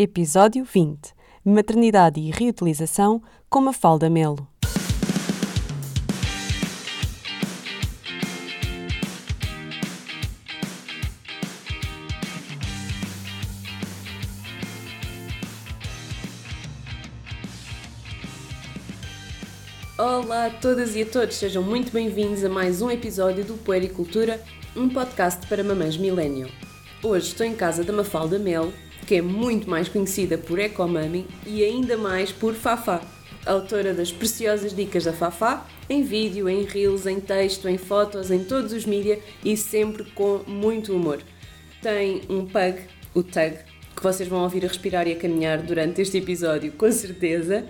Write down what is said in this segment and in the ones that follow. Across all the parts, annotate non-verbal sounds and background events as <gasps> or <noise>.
Episódio 20 Maternidade e reutilização com Mafalda Melo. Olá a todas e a todos, sejam muito bem-vindos a mais um episódio do Puericultura, um podcast para mamães millennial. Hoje estou em casa da Mafalda Melo, que é muito mais conhecida por Ecomami e ainda mais por Fafá, autora das preciosas dicas da Fafá, em vídeo, em reels, em texto, em fotos, em todos os mídias e sempre com muito humor. Tem um pug, o Tug, que vocês vão ouvir a respirar e a caminhar durante este episódio, com certeza,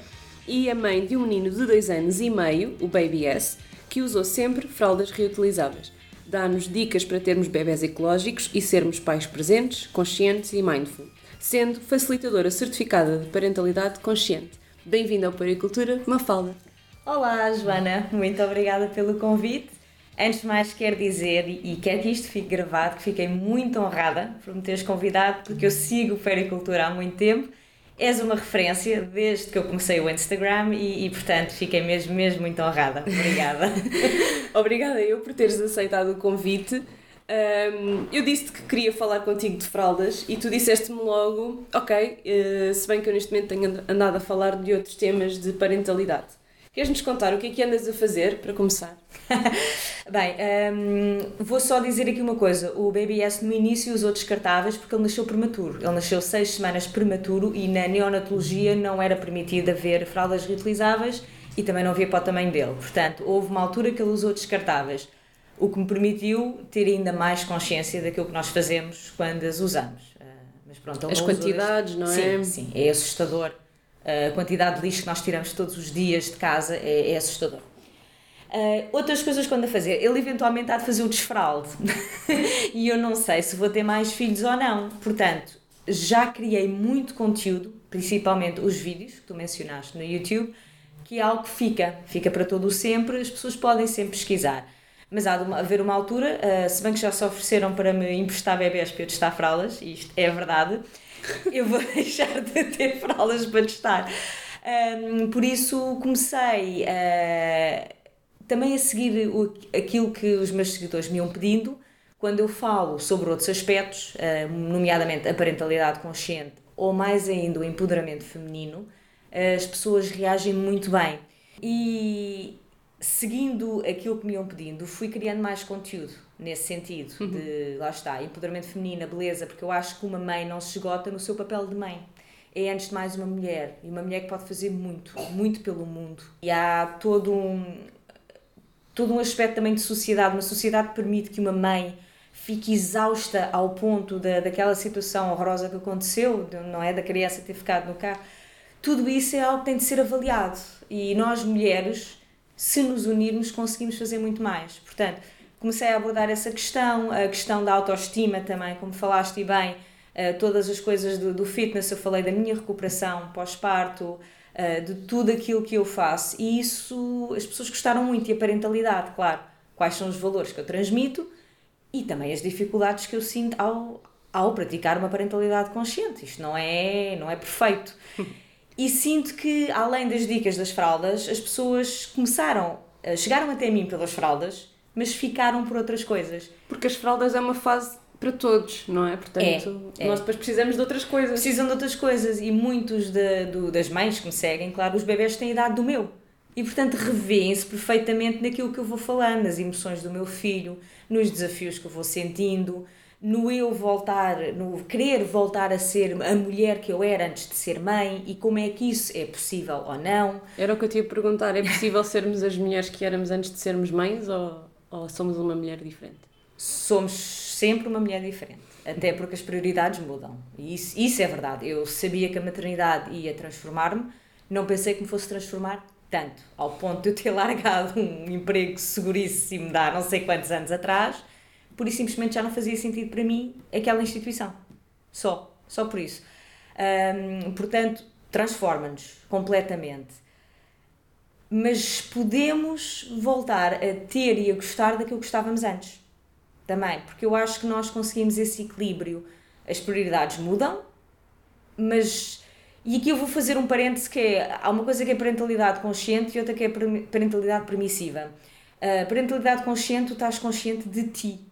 e a mãe de um menino de 2 anos e meio, o Baby S, que usou sempre fraldas reutilizáveis. Dá-nos dicas para termos bebés ecológicos e sermos pais presentes, conscientes e mindful sendo facilitadora certificada de parentalidade consciente. Bem-vinda ao Paricultura, Mafalda. Olá, Joana, muito obrigada pelo convite. Antes de mais, quero dizer, e quero que isto fique gravado, que fiquei muito honrada por me teres convidado, porque eu sigo Pericultura há muito tempo. És uma referência desde que eu comecei o Instagram e, e portanto, fiquei mesmo, mesmo muito honrada. Obrigada. <laughs> Obrigada eu por teres aceitado o convite. Um, eu disse-te que queria falar contigo de fraldas e tu disseste-me logo, ok, uh, se bem que eu neste momento tenho andado a falar de outros temas de parentalidade. Queres-nos contar o que é que andas a fazer para começar? <laughs> Bem, um, vou só dizer aqui uma coisa. O BBS no início usou descartáveis porque ele nasceu prematuro. Ele nasceu seis semanas prematuro e na neonatologia não era permitido haver fraldas reutilizáveis e também não havia para o tamanho dele. Portanto, houve uma altura que ele usou descartáveis o que me permitiu ter ainda mais consciência daquilo que nós fazemos quando as usamos. Uh, mas pronto, as quantidades, não é? Sim, sim, é assustador. Uh, a quantidade de lixo que nós tiramos todos os dias de casa é, é assustador. Uh, outras coisas quando a fazer, ele eventualmente há de fazer o desfralde <laughs> e eu não sei se vou ter mais filhos ou não. Portanto, já criei muito conteúdo, principalmente os vídeos que tu mencionaste no YouTube, que é algo que fica, fica para todo o sempre, as pessoas podem sempre pesquisar. Mas há de haver uma altura, uh, se bem que já se ofereceram para me emprestar bebés para eu testar fraldas, e isto é verdade, eu vou <laughs> deixar de ter fraldas para testar. Um, por isso comecei uh, também a seguir o, aquilo que os meus seguidores me iam pedindo quando eu falo sobre outros aspectos, uh, nomeadamente a parentalidade consciente ou mais ainda o empoderamento feminino, as pessoas reagem muito bem. E seguindo aquilo que me iam pedindo, fui criando mais conteúdo nesse sentido, uhum. de lá está, empoderamento feminino, beleza, porque eu acho que uma mãe não se esgota no seu papel de mãe. É antes de mais uma mulher, e uma mulher que pode fazer muito, muito pelo mundo. E há todo um, todo um aspecto também de sociedade, uma sociedade que permite que uma mãe fique exausta ao ponto da, daquela situação horrorosa que aconteceu, não é? Da criança ter ficado no carro. Tudo isso é algo que tem de ser avaliado. E nós, mulheres, se nos unirmos, conseguimos fazer muito mais. Portanto, comecei a abordar essa questão, a questão da autoestima também, como falaste bem, uh, todas as coisas do, do, fitness, eu falei da minha recuperação pós-parto, uh, de tudo aquilo que eu faço, e isso as pessoas gostaram muito, e a parentalidade, claro, quais são os valores que eu transmito e também as dificuldades que eu sinto ao, ao praticar uma parentalidade consciente. Isto não é, não é perfeito. <laughs> E sinto que, além das dicas das fraldas, as pessoas começaram, eh, chegaram até mim pelas fraldas, mas ficaram por outras coisas. Porque as fraldas é uma fase para todos, não é? Portanto, é, é. nós depois precisamos de outras coisas. Precisam de outras coisas e muitos de, do, das mães que me seguem, claro, os bebés têm a idade do meu. E portanto revêem-se perfeitamente naquilo que eu vou falando, nas emoções do meu filho, nos desafios que eu vou sentindo, no eu voltar, no querer voltar a ser a mulher que eu era antes de ser mãe e como é que isso é possível ou não. Era o que eu te ia perguntar: é possível sermos as mulheres que éramos antes de sermos mães ou, ou somos uma mulher diferente? Somos sempre uma mulher diferente, até porque as prioridades mudam. E isso, isso é verdade. Eu sabia que a maternidade ia transformar-me, não pensei que me fosse transformar tanto, ao ponto de eu ter <laughs> largado um emprego seguríssimo de há não sei quantos anos atrás por isso simplesmente já não fazia sentido para mim aquela instituição. Só, só por isso. Um, portanto, transforma-nos completamente. Mas podemos voltar a ter e a gostar daquilo que estávamos antes. Também, porque eu acho que nós conseguimos esse equilíbrio. As prioridades mudam, mas e aqui eu vou fazer um parêntese que é, há uma coisa que é parentalidade consciente e outra que é parentalidade permissiva. A parentalidade consciente, tu estás consciente de ti.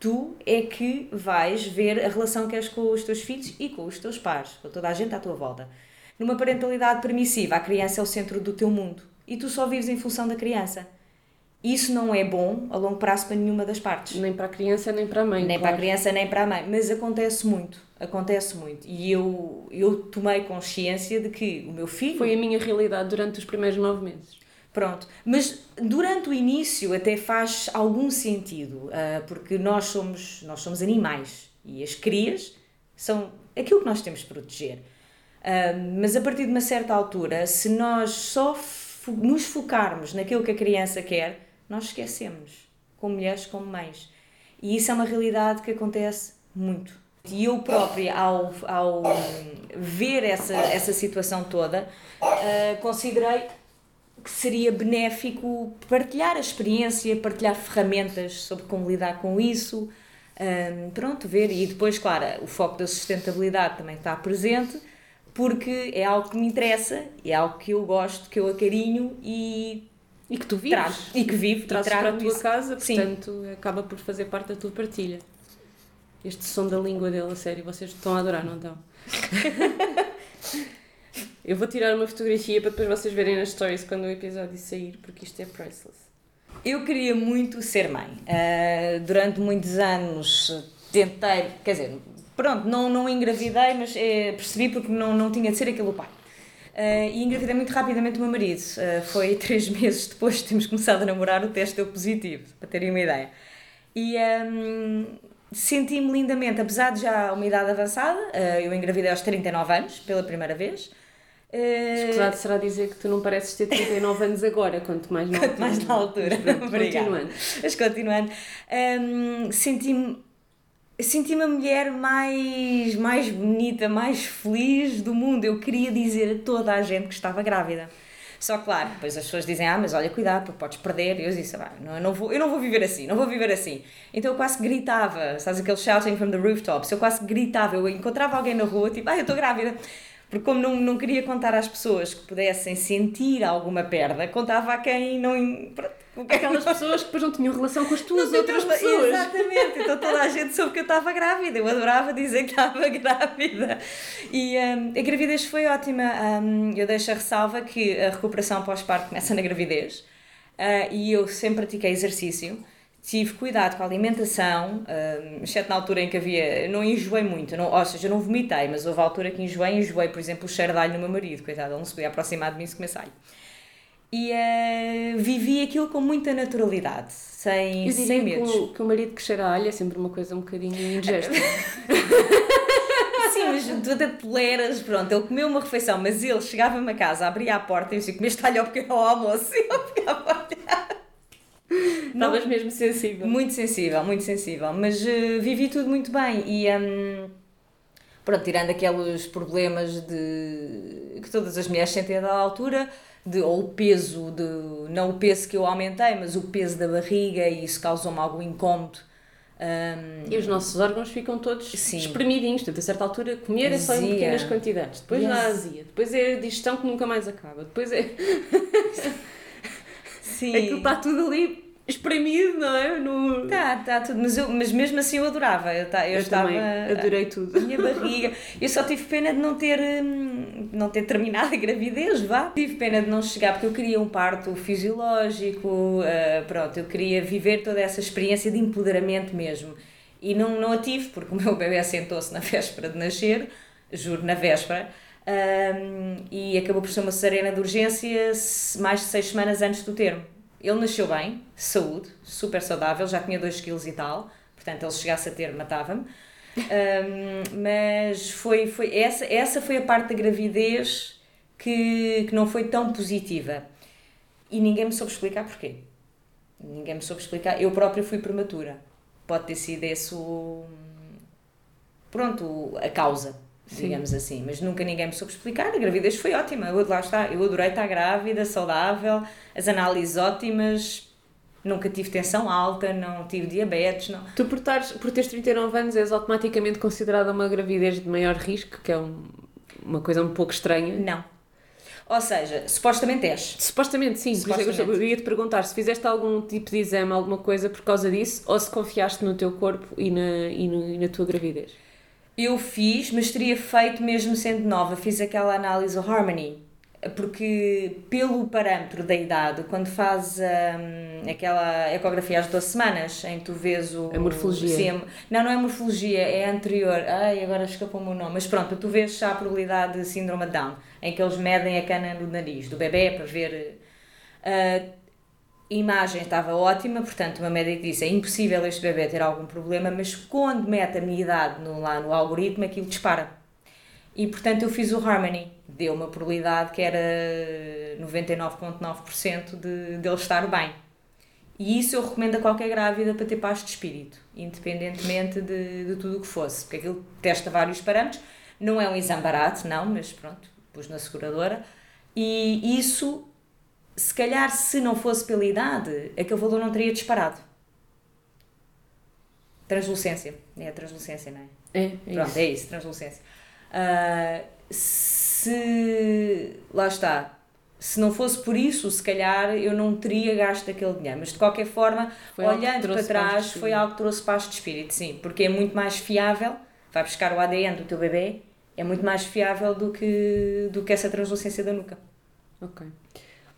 Tu é que vais ver a relação que és com os teus filhos e com os teus pais, com toda a gente à tua volta. Numa parentalidade permissiva, a criança é o centro do teu mundo e tu só vives em função da criança. Isso não é bom a longo prazo para nenhuma das partes. Nem para a criança, nem para a mãe. Nem claro. para a criança, nem para a mãe. Mas acontece muito. Acontece muito. E eu, eu tomei consciência de que o meu filho. Foi a minha realidade durante os primeiros nove meses. Pronto. Mas durante o início até faz algum sentido, uh, porque nós somos, nós somos animais e as crias são aquilo que nós temos de proteger. Uh, mas a partir de uma certa altura, se nós só nos focarmos naquilo que a criança quer, nós esquecemos, como mulheres, como mães. E isso é uma realidade que acontece muito. E eu própria, ao, ao ver essa, essa situação toda, uh, considerei que seria benéfico partilhar a experiência, partilhar ferramentas sobre como lidar com isso. Um, pronto, ver. E depois, claro, o foco da sustentabilidade também está presente, porque é algo que me interessa, é algo que eu gosto, que eu acarinho e. E que tu vives. Trago, e que vivo. Trazes para a tua isso. casa, portanto, Sim. acaba por fazer parte da tua partilha. Este som da língua dele, a sério, vocês estão a adorar, não estão? <laughs> Eu vou tirar uma fotografia para depois vocês verem nas stories quando o episódio sair, porque isto é priceless. Eu queria muito ser mãe. Uh, durante muitos anos tentei, quer dizer, pronto, não, não engravidei, mas é, percebi porque não, não tinha de ser aquele o pai. Uh, e engravidei muito rapidamente o meu marido. Uh, foi <laughs> três meses depois de termos começado a namorar, o teste deu positivo, para terem uma ideia. E um, senti-me lindamente, apesar de já uma idade avançada, uh, eu engravidei aos 39 anos, pela primeira vez. Escusado será dizer que tu não pareces ter 39 anos agora, quanto mais na altura. Mais na altura. Mas, continuando. Mas continuando. Um, senti-me senti-me a mulher mais, mais bonita, mais feliz do mundo. Eu queria dizer a toda a gente que estava grávida. Só claro, depois as pessoas dizem, ah, mas olha, cuidado, porque podes perder. E eu disse, ah, não, eu, não vou, eu não vou viver assim, não vou viver assim. Então eu quase gritava, sabes aquele shouting from the rooftops? Eu quase gritava, eu encontrava alguém na rua, tipo, ah, eu estou grávida. Porque como não, não queria contar às pessoas que pudessem sentir alguma perda, contava a quem não... Aquelas pessoas que depois não tinham relação com as tuas outras pessoas. Exatamente, então toda a gente soube que eu estava grávida, eu adorava dizer que estava <laughs> grávida. E um, a gravidez foi ótima, um, eu deixo a ressalva que a recuperação pós-parto começa na gravidez uh, e eu sempre pratiquei exercício tive cuidado com a alimentação, um, exceto na altura em que havia. Não enjoei muito, não, ou seja, não vomitei, mas houve a altura que enjoei, enjoei, por exemplo, o cheiro de alho no meu marido, coitado, ele não se podia aproximar de mim se comer alho. E uh, vivi aquilo com muita naturalidade, sem, Eu sem medos. Que o, que o marido que cheira a alho é sempre uma coisa um bocadinho indigesta. <laughs> Sim, mas tu até toleras, pronto, ele comeu uma refeição, mas ele chegava-me a casa, abria a porta e eu disse: Comeste alho ao pequeno almoço? <laughs> E eu ficava a olhar. <laughs> Estavas mesmo sensível. Muito sensível, muito sensível. Mas uh, vivi tudo muito bem e. Um, pronto, tirando aqueles problemas de que todas as mulheres sentem a dada altura, de, ou o peso, de, não o peso que eu aumentei, mas o peso da barriga, e isso causou-me algum incómodo. Um, e os nossos órgãos ficam todos sim. espremidinhos, portanto, a certa altura comer é só em pequenas quantidades, depois yes. azia, depois é a digestão que nunca mais acaba, depois é. <laughs> Sim. Aquilo está tudo ali espremido, não é? No... Tá, tá tudo, mas, eu, mas mesmo assim eu adorava. Eu, tá, eu, eu estava. Adorei tudo. A minha barriga. Eu só tive pena de não ter, hum, não ter terminado a gravidez, vá. Tive pena de não chegar, porque eu queria um parto fisiológico, uh, pronto, eu queria viver toda essa experiência de empoderamento mesmo. E não, não a tive, porque o meu bebê assentou-se na véspera de nascer, juro, na véspera. Um, e acabou por ser uma cesariana de urgência mais de seis semanas antes do termo. Ele nasceu bem, saúde, super saudável, já tinha 2 kg e tal, portanto, ele chegasse a ter, matava-me. Um, mas foi, foi essa, essa foi a parte da gravidez que, que não foi tão positiva. E ninguém me soube explicar porquê. Ninguém me soube explicar. Eu própria fui prematura. Pode ter sido esse o. Pronto, a causa Sim. digamos assim. Mas nunca ninguém me soube explicar. A gravidez foi ótima. Eu, lá está, eu adorei estar grávida, saudável, as análises ótimas. Nunca tive tensão alta, não tive diabetes. Não. Tu, por, tares, por teres 39 anos, és automaticamente considerada uma gravidez de maior risco, que é um, uma coisa um pouco estranha. Não. Ou seja, supostamente és. Supostamente sim, supostamente. é que eu ia-te perguntar se fizeste algum tipo de exame, alguma coisa por causa disso, ou se confiaste no teu corpo e na, e, no, e na tua gravidez. Eu fiz, mas teria feito mesmo sendo nova. Fiz aquela análise o Harmony. Porque, pelo parâmetro da idade, quando faz um, aquela ecografia às 12 semanas, em que tu vês o. A morfologia. O não, não é morfologia, é anterior. Ai, agora escapou-me o nome. Mas pronto, tu vês já a probabilidade de síndrome de Down, em que eles medem a cana no nariz do bebê para ver. Uh, imagem estava ótima, portanto, uma médica disse: é impossível este bebê ter algum problema, mas quando mete a minha idade no, lá no algoritmo, aquilo dispara. E portanto, eu fiz o Harmony, deu uma probabilidade que era 99,9% de, de ele estar bem. E isso eu recomendo a qualquer grávida para ter paz de espírito, independentemente de, de tudo o que fosse, porque aquilo testa vários parâmetros. Não é um exame barato, não, mas pronto, pus na seguradora. E isso se calhar se não fosse pela idade, aquele valor não teria disparado. Translucência. É a translucência, não é? É, é Pronto, isso. é isso, translucência. Uh, se. Lá está. Se não fosse por isso, se calhar eu não teria gasto aquele dinheiro. Mas de qualquer forma, foi olhando para trás, foi algo que trouxe paz de espírito, sim. Porque é muito mais fiável, vai buscar o ADN do teu bebê, é muito mais fiável do que, do que essa translucência da nuca. Ok.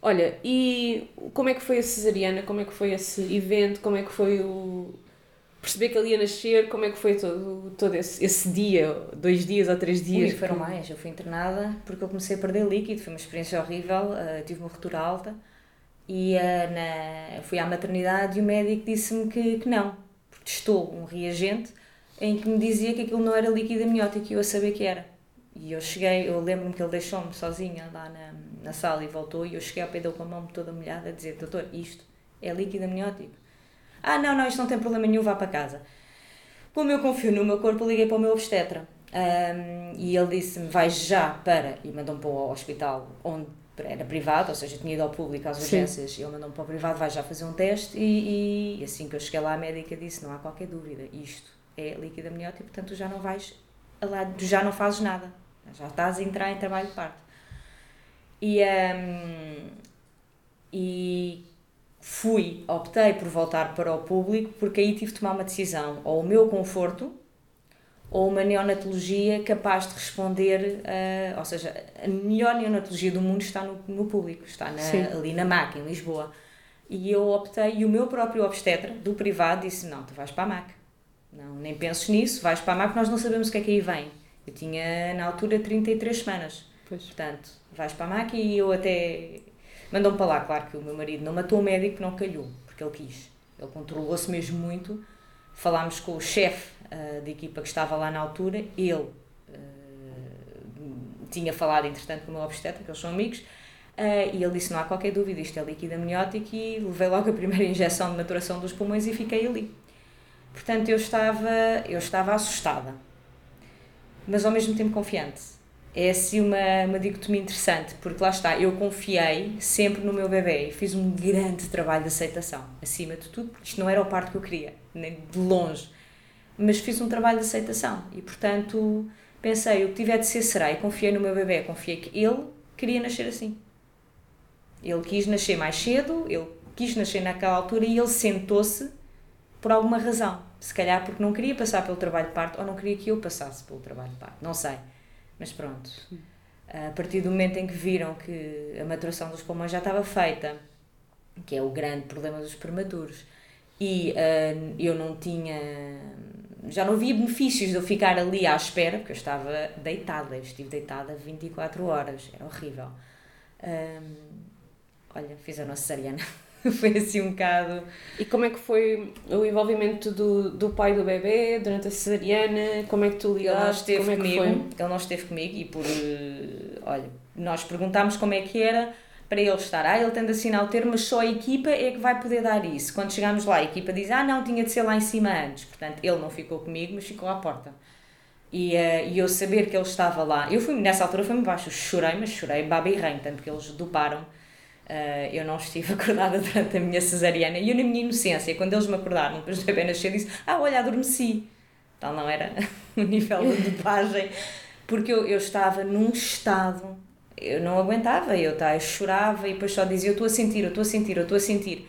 Olha, e como é que foi a cesariana? Como é que foi esse evento? Como é que foi o. perceber que ele ia nascer? Como é que foi todo, todo esse, esse dia? Dois dias ou três dias? Ui, foram mais. Eu fui internada porque eu comecei a perder líquido. Foi uma experiência horrível. Uh, tive uma ruptura alta. E uh, na, fui à maternidade e o médico disse-me que, que não. Testou um reagente em que me dizia que aquilo não era líquido amniótico e eu a saber que era. E eu cheguei, eu lembro-me que ele deixou-me sozinha lá na, na sala e voltou e eu cheguei ao pé dele com a mão toda molhada a dizer, doutor, isto é líquido amniótico. Ah, não, não, isto não tem problema nenhum, vá para casa. Como eu confio no meu corpo, liguei para o meu obstetra. Um, e ele disse-me, vai já para, e mandou-me para o hospital onde era privado, ou seja, tinha ido ao público às urgências, e ele mandou-me para o privado, vai já fazer um teste, e, e assim que eu cheguei lá a médica disse, não há qualquer dúvida, isto é líquido amniótico, portanto tu já não vais, tu já não fazes nada, já estás a entrar em trabalho de parto. E, um, e fui, optei por voltar para o público porque aí tive de tomar uma decisão, ou o meu conforto ou uma neonatologia capaz de responder, uh, ou seja, a melhor neonatologia do mundo está no, no público, está na, ali na MAC, em Lisboa. E eu optei, e o meu próprio obstetra, do privado, disse, não, tu vais para a MAC. Não, nem penses nisso, vais para a MAC, nós não sabemos o que é que aí vem. Eu tinha, na altura, 33 semanas. Pois. Portanto, vais para a MAC e eu até... Mandam-me para lá, claro que o meu marido não matou o médico, não calhou, porque ele quis. Ele controlou-se mesmo muito. Falámos com o chefe uh, da equipa que estava lá na altura, ele uh, tinha falado, entretanto, com o meu obstetra, que eles são amigos, uh, e ele disse, não há qualquer dúvida, isto é líquido amniótico, e levei logo a primeira <laughs> injeção de maturação dos pulmões e fiquei ali. Portanto, eu estava, eu estava assustada, mas ao mesmo tempo confiante. É assim uma, uma dicotomia interessante, porque lá está, eu confiei sempre no meu bebê e fiz um grande trabalho de aceitação, acima de tudo, porque isto não era o parto que eu queria, nem de longe, mas fiz um trabalho de aceitação e, portanto, pensei, o que tiver de ser será, e confiei no meu bebê, confiei que ele queria nascer assim. Ele quis nascer mais cedo, ele quis nascer naquela altura e ele sentou-se por alguma razão. Se calhar porque não queria passar pelo trabalho de parto ou não queria que eu passasse pelo trabalho de parto. Não sei. Mas pronto. A partir do momento em que viram que a maturação dos pulmões já estava feita, que é o grande problema dos prematuros, e uh, eu não tinha. Já não via benefícios de eu ficar ali à espera, porque eu estava deitada, eu estive deitada 24 horas, era horrível. Um, olha, fiz a nossa cesariana. <laughs> foi assim um bocado. E como é que foi o envolvimento do, do pai do bebê durante a cesariana? Como é que tu ligaste? Ele não esteve como comigo, é ele não esteve comigo e por. eh, Olha, nós perguntámos como é que era para ele estar. Ah, ele tem de assinar o termo, mas só a equipa é que vai poder dar isso. Quando chegámos lá, a equipa diz: Ah, não, tinha de ser lá em cima antes. Portanto, ele não ficou comigo, mas ficou à porta. E, eh, e eu saber que ele estava lá, eu fui nessa altura fui-me baixo, chorei, mas chorei baba e rain, tanto que eles doparam. Eh, eu não estive <laughs> acordada durante a minha cesariana e eu, na minha inocência, quando eles me acordaram, depois do bebê nascer, disse: Ah, olha, adormeci. Tal não era <laughs> o nível de dopagem. porque eu, eu estava num estado, eu não aguentava, eu, tá, eu chorava e depois só dizia: Eu estou a sentir, eu estou a sentir, eu estou a sentir.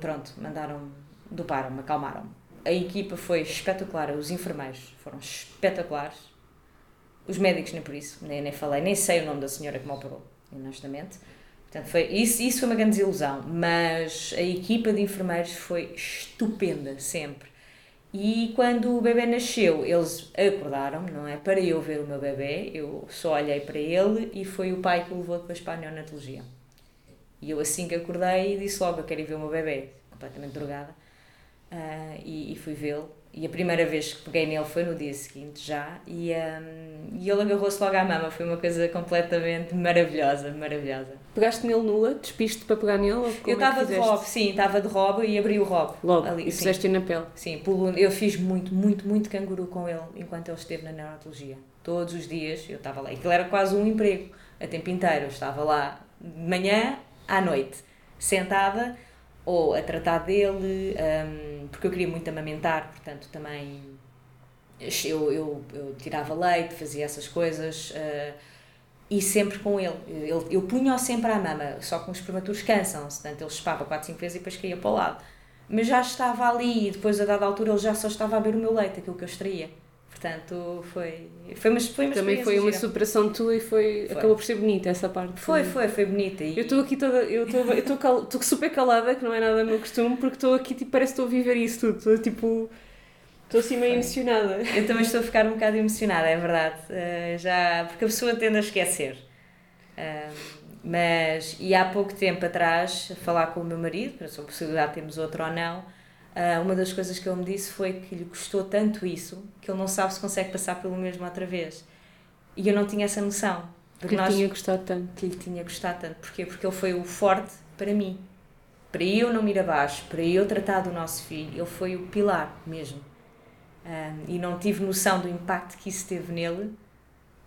Pronto, mandaram, doparam-me, acalmaram-me. A equipa foi espetacular, os enfermeiros foram espetaculares, os médicos nem por isso, nem, nem falei, nem sei o nome da senhora que me operou, honestamente. Portanto, foi, isso, isso foi uma grande desilusão, mas a equipa de enfermeiros foi estupenda, sempre. E quando o bebê nasceu, eles acordaram não é? Para eu ver o meu bebê, eu só olhei para ele e foi o pai que o levou depois para a neonatologia. E eu assim que acordei disse logo, eu quero ir ver o meu bebê, completamente drogada, uh, e, e fui vê-lo e a primeira vez que peguei nele foi no dia seguinte já, e, um, e ele agarrou-se logo à mama, foi uma coisa completamente maravilhosa, maravilhosa. Pegaste nele nua, despiste para pegar nele? Ou eu estava é de robe, sim, estava de robe e abri o robe. Logo, ali, e fizeste na pele? Sim, eu fiz muito, muito, muito canguru com ele enquanto ele esteve na neurologia. Todos os dias eu estava lá, aquilo era quase um emprego, a tempo inteiro, eu estava lá de manhã à noite, sentada ou a tratar dele, um, porque eu queria muito amamentar, portanto também eu, eu, eu tirava leite, fazia essas coisas uh, e sempre com ele. Eu, eu punha-o sempre à mama, só que os prematuros cansam-se, portanto ele chupava 4, 5 vezes e depois caía para o lado. Mas já estava ali e depois a dada altura ele já só estava a beber o meu leite, aquilo que eu extraía. Portanto, foi, foi uma, foi uma Também foi uma gira. superação tua e foi, foi, acabou por ser bonita essa parte. Foi, foi, foi bonita. E... Eu estou aqui toda, eu estou cal, super calada, que não é nada meu costume, porque estou aqui, tipo, parece que estou a viver isso tudo. Estou tipo, estou assim meio emocionada. Eu também estou a ficar um bocado emocionada, é verdade. Uh, já, porque a pessoa tende a esquecer. Uh, mas, e há pouco tempo atrás, a falar com o meu marido, para a possibilidade de termos outro ou não, Uh, uma das coisas que ele me disse foi que lhe custou tanto isso que ele não sabe se consegue passar pelo mesmo outra vez. E eu não tinha essa noção. Que lhe tinha gostado tanto. Que lhe tinha gostado tanto. Porquê? Porque ele foi o forte para mim. Para eu não ir abaixo, para eu tratar do nosso filho, ele foi o pilar mesmo. Um, e não tive noção do impacto que isso teve nele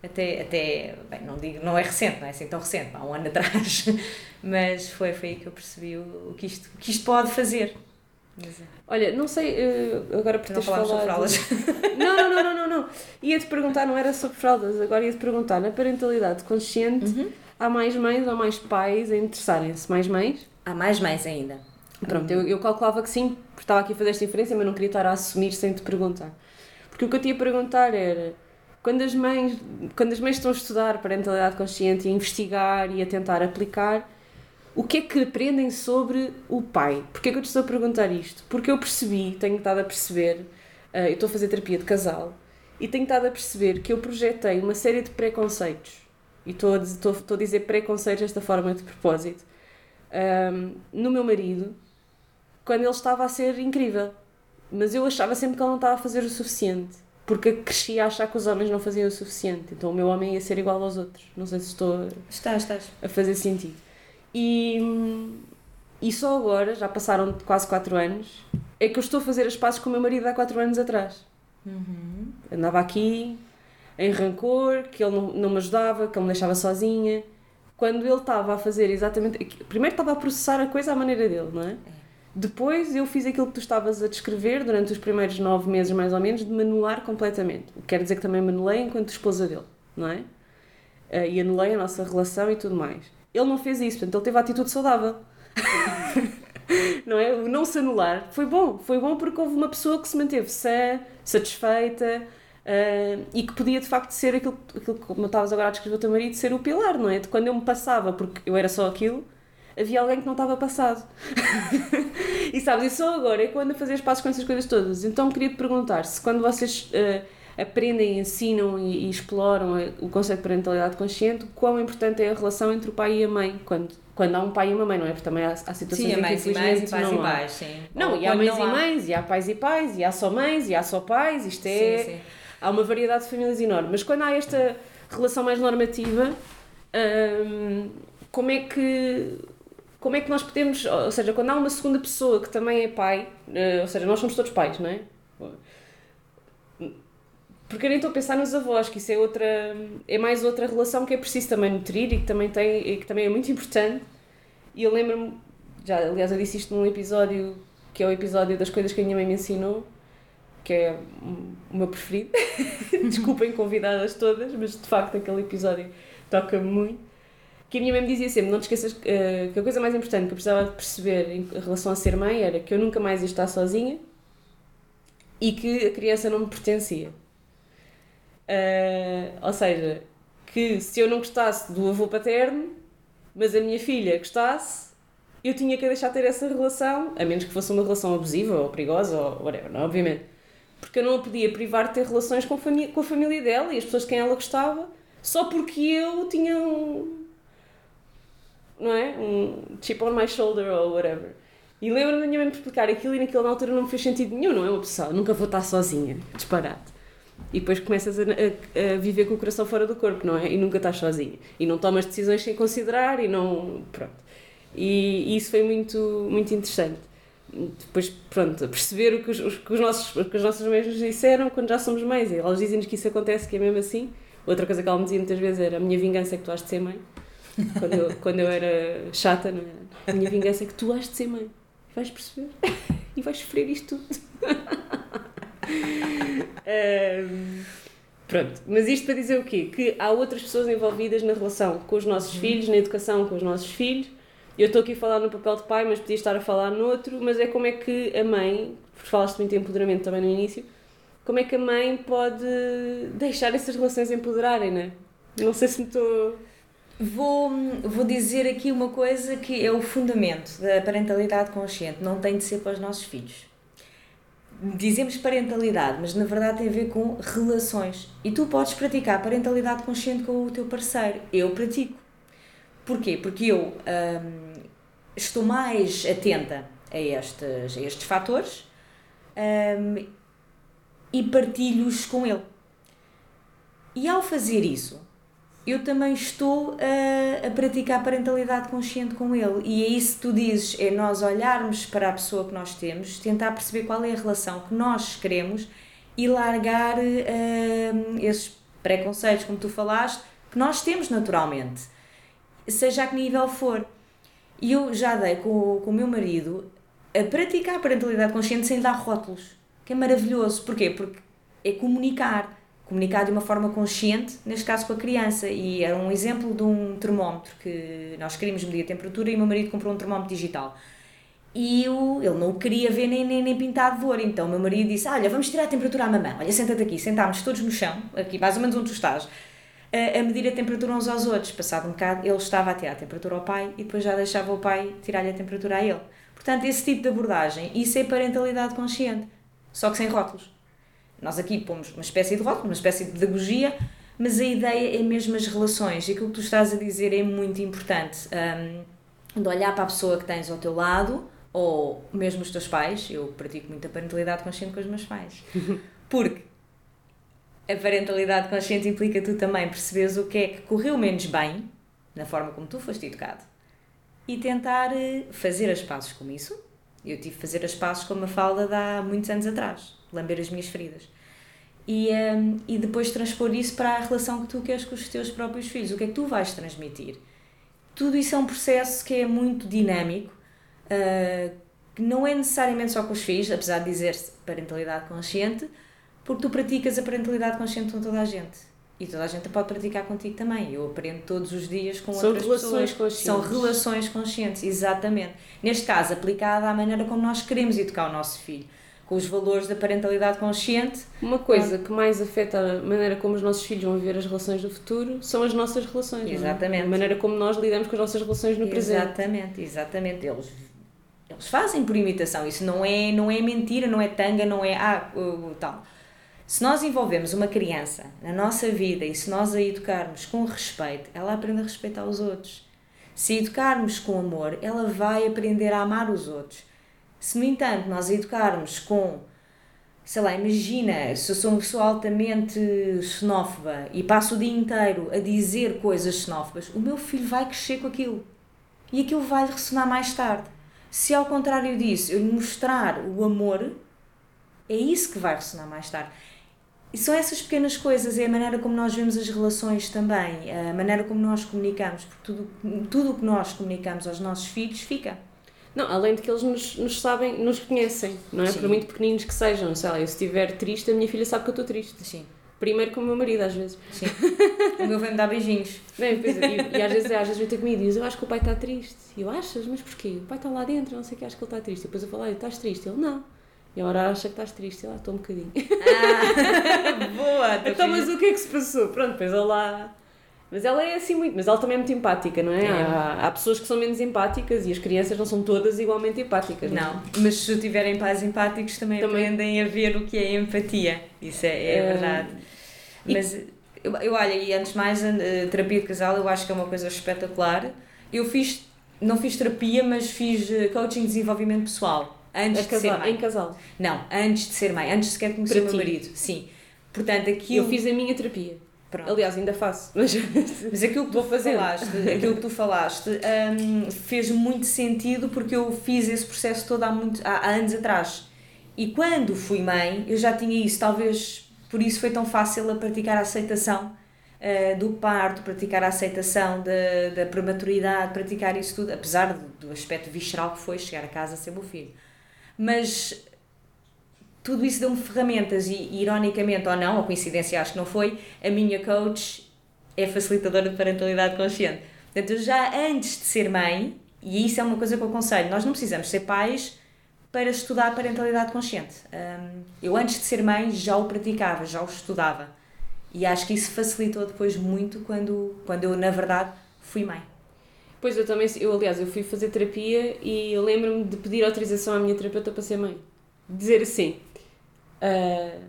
até, até bem, não digo, não é recente, não é assim tão recente, há um ano <laughs> atrás, mas foi, foi aí que eu percebi o, o, que, isto, o que isto pode fazer. Olha, não sei, eh, agora por teres falado... sobre fraldas. <laughs> Não, não, não, não, não, não. Ia-te perguntar, não era sobre fraldas, agora ia-te perguntar, na parentalidade consciente, uhum. há mais mães ou mais pais a interessarem-se? Mais mães? Há mais mães ainda. Pronto, eu, eu calculava que sim, porque estava aqui a fazer esta inferência, mas não queria estar a assumir sem te perguntar. Porque o que eu te ia perguntar era, quando as mães, quando as mães estão a estudar parentalidade consciente e a investigar e a tentar aplicar o que é que aprendem sobre o pai? Porquê é que eu te estou a perguntar isto? Porque eu percebi, tenho estado a perceber, uh, eu estou a fazer terapia de casal, e tenho estado a perceber que eu projetei uma série de preconceitos, e estou a, estou, estou a dizer preconceitos desta forma de propósito, um, ehm, no meu marido, quando ele estava a ser incrível. Mas eu achava sempre que ele não estava a fazer o suficiente. Porque cresci a achar que os homens não faziam o suficiente. Então o meu homem ia ser igual aos outros. Não sei se estou estás. a fazer sentido. E, e só agora, já passaram quase 4 anos, é que eu estou a fazer as pazes com o meu marido há 4 anos atrás. Uhum. Andava aqui em rancor, que ele não, não me ajudava, que ele me deixava sozinha. Quando ele estava a fazer exatamente. Primeiro estava a processar a coisa à maneira dele, não é? é? Depois eu fiz aquilo que tu estavas a descrever durante os primeiros nove meses, mais ou menos, de manular completamente. Quer dizer que também manulei enquanto esposa dele, não é? Eh, e anulei a nossa relação e tudo mais. Ele não fez isso, portanto, ele teve a atitude saudável. <laughs> não é? O não se anular foi bom. Foi bom porque houve uma pessoa que se manteve sã, satisfeita uh, e que podia de facto ser aquilo, aquilo que, como estavas agora a descrever o teu marido, ser o pilar, não é? De quando eu me passava, porque eu era só aquilo, havia alguém que não estava passado. <laughs> e sabes, e só agora é quando a fazer as passos com essas coisas todas. Então queria te perguntar se quando vocês. Uh, aprendem, ensinam e, e, exploram o conceito de parentalidade consciente, quão importante é a relação entre o pai e a mãe, quando, quando há um pai e uma mãe, não é? Porque também há, há situações sim, em que mães e mães e pais e pais, sim. Não, Ou e há mães e há. mães, e há pais e pais, e há só mães, e há só pais, isto é... Sim, sim. Há uma variedade de famílias enorme, mas quando há esta relação mais normativa, hum, como é que como é que nós podemos, ou seja, quando há uma segunda pessoa que também é pai, eh, ou seja, nós somos todos pais, não é? Porque eu nem estou a pensar nos avós, que isso é outra. é mais outra relação que é preciso também nutrir e que também, tem, e que também é muito importante. E eu lembro-me, já aliás eu disse isto num episódio que é o episódio das coisas que a minha mãe me ensinou, que é o meu preferido. <laughs> Desculpem convidadas todas, mas de facto aquele episódio toca-me muito. Que a minha mãe me dizia sempre: não te esqueças uh, que a coisa mais importante que eu precisava de perceber em relação a ser mãe era que eu nunca mais ia estar sozinha e que a criança não me pertencia. Uh, ou seja, que se eu não gostasse do avô paterno, mas a minha filha gostasse, eu tinha que deixar ter essa relação, a menos que fosse uma relação abusiva ou perigosa ou whatever, não, obviamente. Porque eu não a podia privar de ter relações com, com a família dela e as pessoas de quem ela gostava, só porque eu tinha um. não é? Um chip on my shoulder ou whatever. E lembro-me da minha mãe explicar aquilo e naquela altura não me fez sentido nenhum, não é uma pessoa, nunca vou estar sozinha, disparate. E depois começas a, a, a, viver com o coração fora do corpo, não é? E nunca estás sozinha. E não tomas decisões sem considerar e não. Pronto. E, e isso foi muito, muito interessante. Depois, pronto, perceber o que os, que os nossos, que as nossas mães nos disseram quando já somos mães. E elas dizem-nos que isso acontece, que é mesmo assim. Outra coisa que ela me dizia muitas vezes era: a minha vingança é que tu has de ser mãe. Quando eu, quando eu era chata, não era? A minha vingança é que tu has de ser mãe. Vais perceber. <laughs> e vais sofrer isto tudo. <laughs> <laughs> um, pronto, mas isto para dizer o quê? Que há outras pessoas envolvidas na relação com os nossos uhum. filhos, na educação com os nossos filhos. Eu estou aqui a falar no papel de pai, mas podia estar a falar no outro, mas é como é que a mãe, porque falaste muito em empoderamento também no início, como é que a mãe pode deixar essas relações empoderarem, né? Não sei se me estou. Vou, vou dizer aqui uma coisa que é o fundamento da parentalidade consciente, não tem de ser para os nossos filhos dizemos parentalidade, mas na verdade tem a ver com relações. E tu podes praticar parentalidade consciente com o teu parceiro. Eu pratico. Porquê? Porque eu hum, estou mais atenta a estes, a estes fatores hum, e partilho-os com ele. E ao fazer isso, eu também estou a, a praticar parentalidade consciente com ele. E é isso que tu dizes: é nós olharmos para a pessoa que nós temos, tentar perceber qual é a relação que nós queremos e largar uh, esses preconceitos, como tu falaste, que nós temos naturalmente, seja a que nível for. E eu já dei com, com o meu marido a praticar parentalidade consciente sem dar rótulos, que é maravilhoso. Porquê? Porque é comunicar comunicar de uma forma consciente, neste caso com a criança. E era um exemplo de um termómetro que nós queríamos medir a temperatura e o meu marido comprou um termómetro digital. E eu, ele não o queria ver nem, nem, nem pintado de ouro. Então o meu marido disse: Olha, vamos tirar a temperatura à mamãe. Olha, senta-te aqui. Sentámos todos no chão, aqui mais ou menos onde tu estás, a, a medir a temperatura uns aos outros. Passado um bocado, ele estava a tirar a temperatura ao pai e depois já deixava o pai tirar-lhe a temperatura a ele. Portanto, esse tipo de abordagem, isso é parentalidade consciente, só que sem rótulos. Nós aqui pomos uma espécie de rótulo, uma espécie de pedagogia, mas a ideia é mesmo as relações. E aquilo que tu estás a dizer é muito importante. Um, de olhar para a pessoa que tens ao teu lado, ou mesmo os teus pais. Eu pratico muita parentalidade consciente com os meus pais. <laughs> Porque a parentalidade consciente implica tu também perceberes o que é que correu menos bem, na forma como tu foste educado, e tentar eh, fazer as pazes com isso. Eu tive que fazer as pazes com uma falda de há muitos anos atrás lamber as minhas feridas. E, um, e depois transpor isso para a relação que tu queres com os teus próprios filhos. O que é que tu vais transmitir? Tudo isso é um processo que é muito dinâmico, uh, que não é necessariamente só com os filhos, apesar de dizer-se parentalidade consciente, porque tu praticas a parentalidade consciente com toda a gente. E toda a gente pode praticar contigo também. Eu aprendo todos os dias com São outras relações pessoas. Conscientes. São relações conscientes, exatamente. Neste caso, aplicada à maneira como nós queremos educar o nosso filho com os valores da parentalidade consciente. Uma coisa que mais afeta a maneira como os nossos filhos vão viver as relações do futuro são as nossas relações. Exatamente. É? A maneira como nós lidamos com as nossas relações no presente. Exatamente, exatamente. Eles, eles fazem por imitação. Isso não é, não é mentira, não é tanga, não é ah, tal. Se nós envolvemos uma criança na nossa vida e se nós a educarmos com respeito, ela aprende a respeitar os outros. Se educarmos com amor, ela vai aprender a amar os outros. Se, no entanto, nós educarmos com, sei lá, imagina, se eu sou uma pessoa altamente xenófoba e passo o dia inteiro a dizer coisas xenófobas, o meu filho vai crescer com aquilo. E aquilo vai lhe ressonar mais tarde. Se ao contrário disso eu lhe mostrar o amor, é isso que vai ressonar mais tarde. E são essas pequenas coisas, é a maneira como nós vemos as relações também, a maneira como nós comunicamos, porque tudo, tudo o que nós comunicamos aos nossos filhos fica. Não, além de que eles nos, nos sabem, nos conhecem, não é? Sim. Por muito pequeninos que sejam. Sei lá, eu se estiver triste, a minha filha sabe que eu estou triste. Sim, Primeiro com o meu marido, às vezes. sim. o meu vem-me dar beijinhos. Bem, pois, e, e às vezes, às vezes vem ter comigo e diz, eu acho que o pai está triste. E eu, achas? Mas porquê? O pai está lá dentro, não sei o que, acho que ele está triste. E depois eu falo, "Ai, estás triste? Ele, não. E agora acha que estás triste. Ele, ah, estou um bocadinho. Ah, <laughs> boa! <laughs> então, filho. mas o que é que se passou? Pronto, depois ela lá... Mas ela é assim muito, mas ela também é muito empática, não é? É. Há, há pessoas que são menos empáticas e as crianças não são todas igualmente empáticas. é? Não, mas se tiverem pais empáticos também, Também. aprendem a ver o que é empatia. Isso é, é É, verdade. e- Mas eu, eu olha, e antes de mais, a terapia de casal eu acho que é uma coisa espetacular. Eu fiz, não fiz terapia, mas fiz eh, coaching de desenvolvimento pessoal. Antes de ser casal, mãe. em casal. Não, antes de ser mãe, antes sequer de conhecer o meu marido. Sim. Portanto, aquilo. Eu fiz a minha terapia. Pronto. Aliás, ainda faço. <laughs> Mas, Mas aquilo que tu falaste, aquilo que tu falaste hum, fez muito sentido porque eu fiz esse processo todo há, muito, há, há anos atrás. E quando fui mãe, eu já tinha isso, talvez por isso foi tão fácil a praticar a aceitação eh, do parto, praticar a aceitação da, da prematuridade, praticar isso tudo, apesar do, do aspecto visceral que foi chegar a casa sem meu filho. Mas tudo isso deu-me ferramentas e, ironicamente ou não, ou coincidência acho que não foi, a minha coach é facilitadora de parentalidade consciente. Portanto, eu já antes de ser mãe, e isso é uma coisa que eu aconselho, nós não precisamos ser pais para estudar parentalidade consciente. Eu antes de ser mãe já o praticava, já o estudava. E acho que isso facilitou depois muito quando, quando eu, na verdade, fui mãe. Pois eu também, eu aliás, eu fui fazer terapia e lembro-me de pedir autorização à minha terapeuta para ser mãe. Dizer assim, "Ah,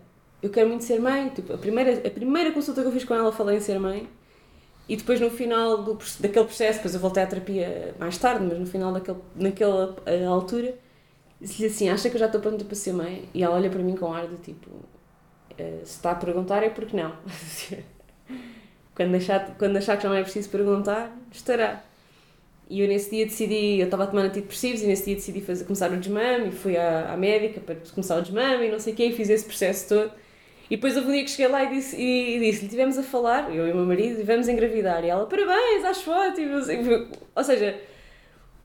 eu quero muito ser mãe, tipo, a primeira, a primeira consulta que eu fiz com ela falei em ser mãe e depois no final do, daquele processo, depois eu voltei à terapia mais tarde, mas no final daquele, naquela ah, altura, disse-lhe assim, acha que eu já estou pronta para ser mãe? E ela olha para mim com ar de tipo, "Ah, se está a perguntar é porque não. <laughs> quando, achar, quando achar que já não é preciso perguntar, estará. E eu nesse dia decidi, eu estava a tomar antidepressivos e nesse dia decidi fazer, começar o desmame e fui à, à médica para começar o desmame e não sei o quê, e fiz esse processo todo. E depois houve um dia que cheguei lá e disse, e, e disse-lhe, tivemos a falar, eu e o meu marido, e vamos engravidar. E ela, parabéns, acho ótimo. Ou seja,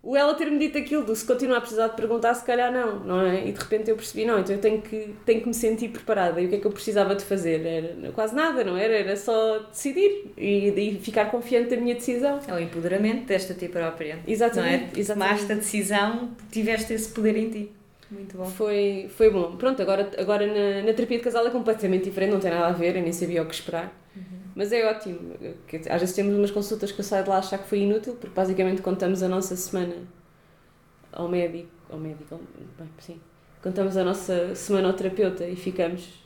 o ela ter-me dito aquilo do se continuar a precisar de perguntar, se calhar não, não é? E de repente eu percebi, não, então eu tenho que, tenho que me sentir preparada. E o que é que eu precisava de fazer? Era quase nada, não era? Era só decidir e, e ficar confiante da minha decisão. É o empoderamento desta ti própria. Exatamente, Não é? exatamente. Tomaste a decisão, tiveste esse poder em ti. Muito bom. Foi, foi bom. Pronto, agora, agora na, na terapia de casal é completamente diferente, não tem nada a ver, eu nem sabia o que esperar. Mas é ótimo. Às vezes temos umas consultas que eu saio de lá achar que foi inútil, porque basicamente contamos a nossa semana ao médico. Ao médico, bem, sim. Contamos a nossa semana ao terapeuta e ficamos.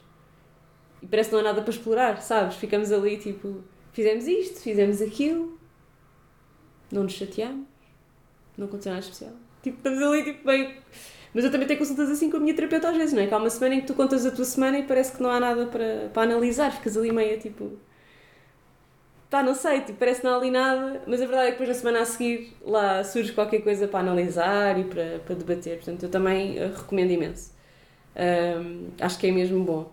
E parece que não há nada para explorar, sabes? Ficamos ali tipo, fizemos isto, fizemos aquilo, não nos chateamos, não aconteceu nada especial. Tipo, estamos ali tipo bem. Mas eu também tenho consultas assim com a minha terapeuta às vezes, não é? Que há uma semana em que tu contas a tua semana e parece que não há nada para, para analisar, ficas ali meio tipo. Pá, não sei, tipo, parece não ali nada, mas a verdade é que depois na semana a seguir lá surge qualquer coisa para analisar e para, para debater. Portanto, eu também eh, recomendo imenso. Ahm, acho que é mesmo bom.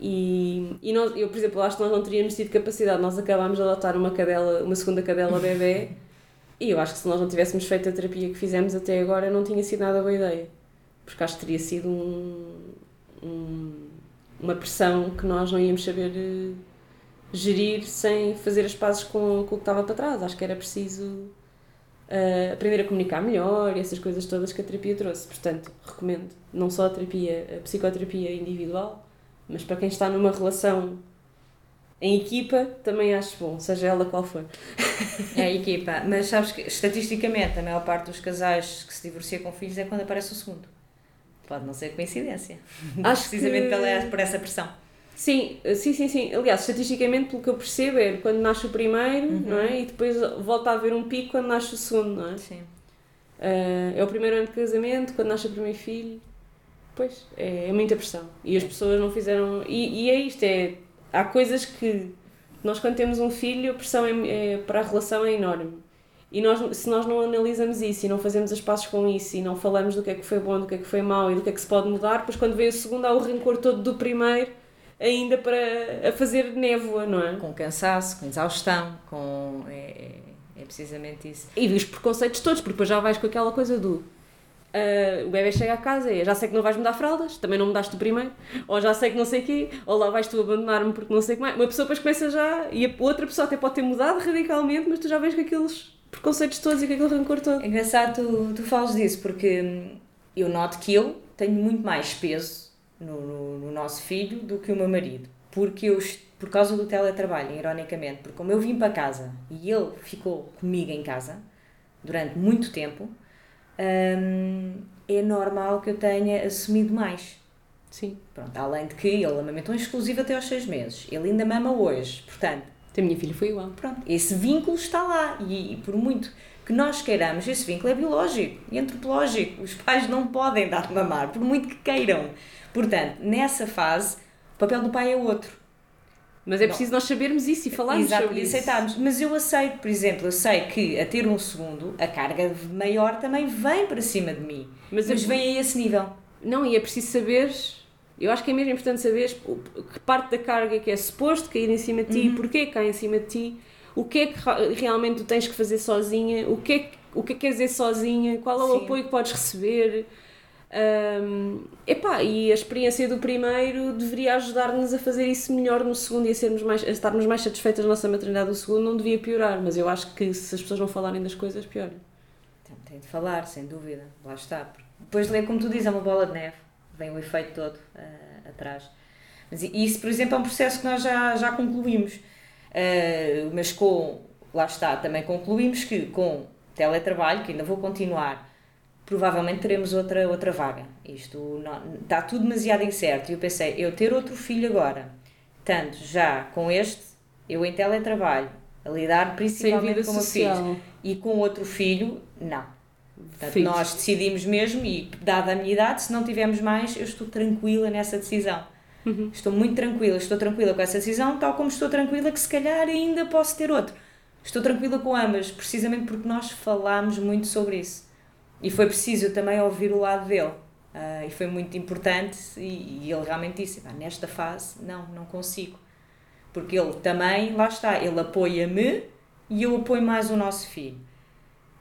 E, e nós, eu, por exemplo, acho que nós não teríamos tido capacidade, nós acabámos de adotar uma cadela, uma segunda cadela bebê, <laughs> e eu acho que se nós não tivéssemos feito a terapia que fizemos até agora, não tinha sido nada boa ideia. Porque acho que teria sido um, um- uma pressão que nós não íamos saber eh, gerir sem fazer as pazes com, com o que estava para trás. Acho que era preciso eh, aprender a comunicar melhor e essas coisas todas que a terapia trouxe. Portanto, recomendo não só a terapia, a psicoterapia individual, mas para quem está numa relação em equipa, também acho bom, seja ela qual for. É equipa. Mas sabes que, estatisticamente, a maior parte dos casais que se divorcia com filhos é quando aparece o segundo. Pode não ser coincidência. Acho Precisamente que- pela, por essa pressão. Sim, sim, sim, sim. Aliás, estatisticamente, pelo que eu percebo, é quando nasce o primeiro, não é? E depois volta a haver um pico quando nasce o segundo, não é? Sim. Ah, é o primeiro ano de casamento, quando nasce o primeiro filho. Pois, é, é muita pressão. E as pessoas não fizeram. E, e é isto: é, há coisas que nós, quando temos um filho, a pressão é, é- para a relação é enorme. E nós, se nós não analisamos isso e não fazemos as passos com isso e não falamos do que é que foi bom, do que é que foi mau e do que é que se pode mudar, depois quando vem o segundo há o rancor todo do primeiro ainda para a fazer névoa, não é? Com cansaço, com exaustão, com. É, é, é precisamente isso. E os preconceitos todos, porque depois já vais com aquela coisa do Uh, o bebê chega a casa e já sei que não vais mudar fraldas, também não mudaste o primeiro, ou já sei que não sei o quê, ou lá vais tu abandonar-me porque não sei o que mais. Uma pessoa depois começa já, e a outra pessoa até pode ter mudado radicalmente, mas tu já vês que aqueles preconceitos todos e com aquele rancor todo. É engraçado tu, tu falas disso, porque hum, eu noto que eu tenho muito mais peso no, no, no nosso filho do que o meu marido. Porque eu, por causa do teletrabalho, ironicamente, porque como eu vim para casa e ele ficou comigo em casa durante muito tempo, hum, é normal que eu tenha assumido mais. Sim. Pronto, além de que ele amamentou exclusivo até aos seis meses. Ele ainda mama hoje, portanto. A minha filha foi igual. Pronto, esse vínculo está lá e, e por muito que nós queiramos, esse vínculo é biológico e antropológico. Os pais não podem dar de mamar, por muito que queiram. Portanto, nessa fase, o papel do pai é outro. Mas é preciso não. nós sabermos isso e falarmos Exato, sobre e aceitarmos. Isso. Mas eu aceito, por exemplo, eu sei que a ter um segundo, a carga maior também vem para cima de mim. Mas, mas vem a esse nível. Não, e é preciso saber. Eu acho que é mesmo importante saber que parte da carga que é suposto cair em cima de ti, uhum. porquê cai em cima de ti o que é que realmente tu tens que fazer sozinha, o que é que, o que, é que dizer sozinha, qual é o Sim. apoio que podes receber. Um, epá, e a experiência do primeiro deveria ajudar-nos a fazer isso melhor no segundo e a, sermos mais, a estarmos mais satisfeitas da nossa maternidade do segundo, não devia piorar, mas eu acho que se as pessoas não falarem das coisas, pior. Tem de falar, sem dúvida, lá está. Depois, como tu dizes, é uma bola de neve, vem o efeito todo uh, atrás. Mas isso, por exemplo, é um processo que nós já, já concluímos. Uh, mas com, lá está, também concluímos que com teletrabalho, que ainda vou continuar, provavelmente teremos outra, outra vaga. Isto não, está tudo demasiado incerto. E eu pensei, eu ter outro filho agora, tanto já com este, eu em teletrabalho, a lidar principalmente com o meu filho, e com outro filho, não. Portanto, nós decidimos mesmo, e dada a minha idade, se não tivermos mais, eu estou tranquila nessa decisão. Uhum. Estou muito tranquila, estou tranquila com essa decisão, tal como estou tranquila que se calhar ainda posso ter outro. Estou tranquila com ambas, precisamente porque nós falámos muito sobre isso. E foi preciso também ouvir o lado dele. Uh, e foi muito importante, e, e ele realmente disse: nesta fase, não, não consigo. Porque ele também, lá está, ele apoia-me e eu apoio mais o nosso filho.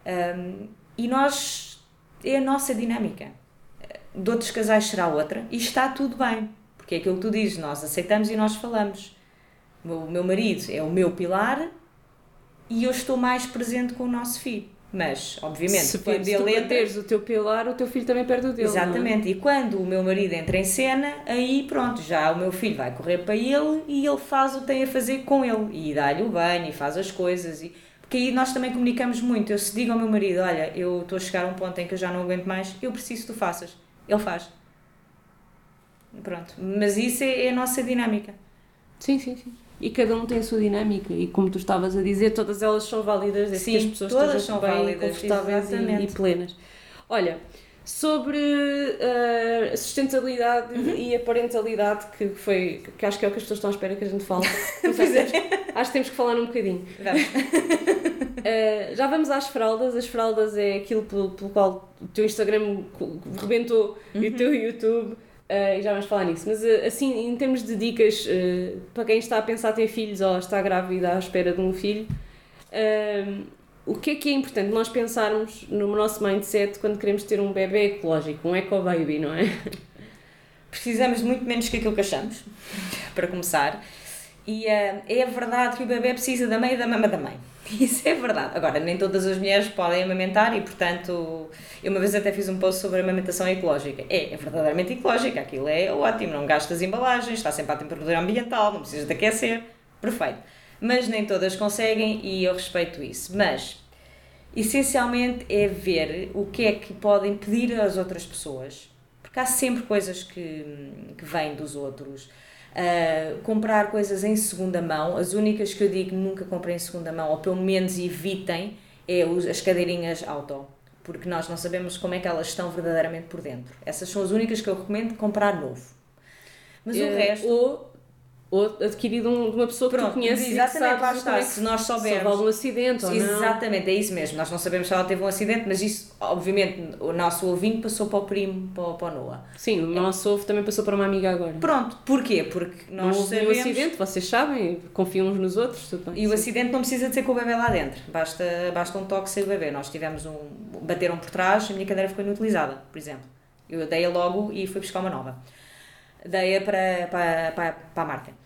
Um, e nós, é a nossa dinâmica. De outros casais será outra, e está tudo bem. Porque é aquilo que tu dizes, nós aceitamos e nós falamos. O meu marido é o meu pilar e eu estou mais presente com o nosso filho. Mas, obviamente, se, quando se ele entra... teres o teu pilar, o teu filho também perde o dele. É? Exatamente. É? E quando o meu marido entra em cena, aí pronto, já o meu filho vai correr para ele e ele faz o que tem a fazer com ele. E dá-lhe o banho e faz as coisas. E... Porque aí nós também comunicamos muito. Eu se digo ao meu marido, olha, eu estou a chegar a um ponto em que eu já não aguento mais, eu preciso que tu faças. Ele faz. Pronto. Mas isso é, é a nossa dinâmica. Sim, sim, sim. E cada um tem a sua dinâmica e como tu estavas a dizer, todas elas são válidas desde Sim, as pessoas todas são bem válidas, confortáveis e, e, plenas. Olha, sobre uh, a sustentabilidade uhum. e a parentalidade, que foi que acho que é o que as pessoas estão à espera que a gente fale. <laughs> é. Acho que temos que falar um bocadinho. uh, <laughs> já vamos às fraldas. As fraldas é aquilo pelo, pelo qual o teu Instagram rebentou uhum. e o teu YouTube Uh, e já vamos falar nisso, mas uh, assim, em termos de dicas uh, para quem está a pensar ter filhos ou está grávida à espera de um filho, o que é que é importante nós pensarmos no nosso mindset quando queremos ter um bebê ecológico, um eco-baby, não é? <laughs> Precisamos muito menos que aquilo que achamos, <laughs> para começar, e é verdade que o bebê precisa da mãe e da mama da mãe. <laughs> Isso é verdade. Agora, nem todas as mulheres podem amamentar e, portanto, eu uma vez até fiz um post sobre amamentação ecológica. É, é verdadeiramente ecológica, aquilo é ótimo, não gastas embalagens, está sempre à temperatura ambiental, não precisas de aquecer, perfeito. Mas nem todas conseguem e eu respeito isso. Mas, essencialmente, é ver o que é que podem pedir às outras pessoas, porque há sempre coisas que, que vêm dos outros Uh, comprar coisas em segunda mão, as únicas que eu digo nunca comprem em segunda mão, ou pelo menos evitem, é os, as cadeirinhas auto, porque nós não sabemos como é que elas estão verdadeiramente por dentro. Essas são as únicas que eu recomendo comprar novo. Mas uh, o resto. Ou ou adquirido um, de uma pessoa que Pronto, tu conheces exatamente, que lá está, é que- se nós soubermos- Se houve algum acidente ou não. Exatamente, é isso mesmo. Nós não sabemos se ela teve um acidente, mas isso, obviamente, o nosso ouvinte passou para o primo, para, o- para o Noah. Sim, o nosso ovo também passou para uma amiga agora. Pronto, porquê? Porque Não nós houve sabemos. acidente, vocês sabem, confiam uns nos outros, tudo bem. E o sim. acidente não precisa de ser com o bebê lá dentro, basta, basta um toque sem o bebê. Nós tivemos um. bateram por trás, a minha cadeira ficou inutilizada, por exemplo. Eu dei-a logo e fui buscar uma nova. Dei-a para, para, para, para a marca.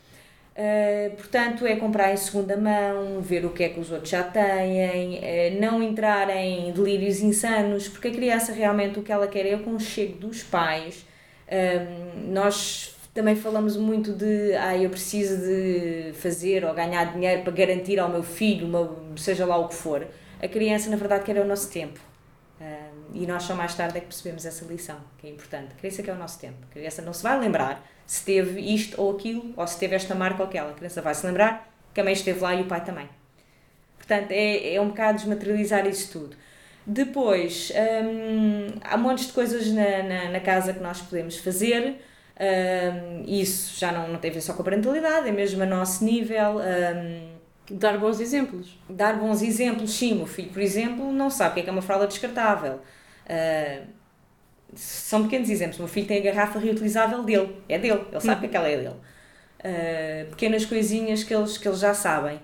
Uh, portanto, é comprar em segunda mão, ver o que é que os outros já têm, uh, não entrar em delírios insanos, porque a criança realmente o que ela quer é o conchego dos pais. Um, nós também falamos muito de, ah, eu preciso de fazer ou ganhar dinheiro para garantir ao meu filho, uma, seja lá o que for. A criança, na verdade, quer é o nosso tempo. E nós só mais tarde é que percebemos essa lição, que é importante. A criança quer o nosso tempo. A criança não se vai lembrar se teve isto ou aquilo, ou se teve esta marca ou aquela. A criança vai se lembrar que a mãe esteve lá e o pai também. Portanto, é, é um bocado desmaterializar isso tudo. Depois, hum, há montes de coisas na, na, na casa que nós podemos fazer. Hum, isso já não, não tem a ver só com a parentalidade, é mesmo a nosso nível. hum, Dar bons exemplos. dar bons exemplos, sim. O filho, por exemplo, não sabe o que é, que é uma fralda descartável. Uh, são pequenos exemplos. O meu filho tem a garrafa reutilizável dele, é dele, ele sabe que aquela é dele. Uh, pequenas coisinhas que eles, que eles já sabem.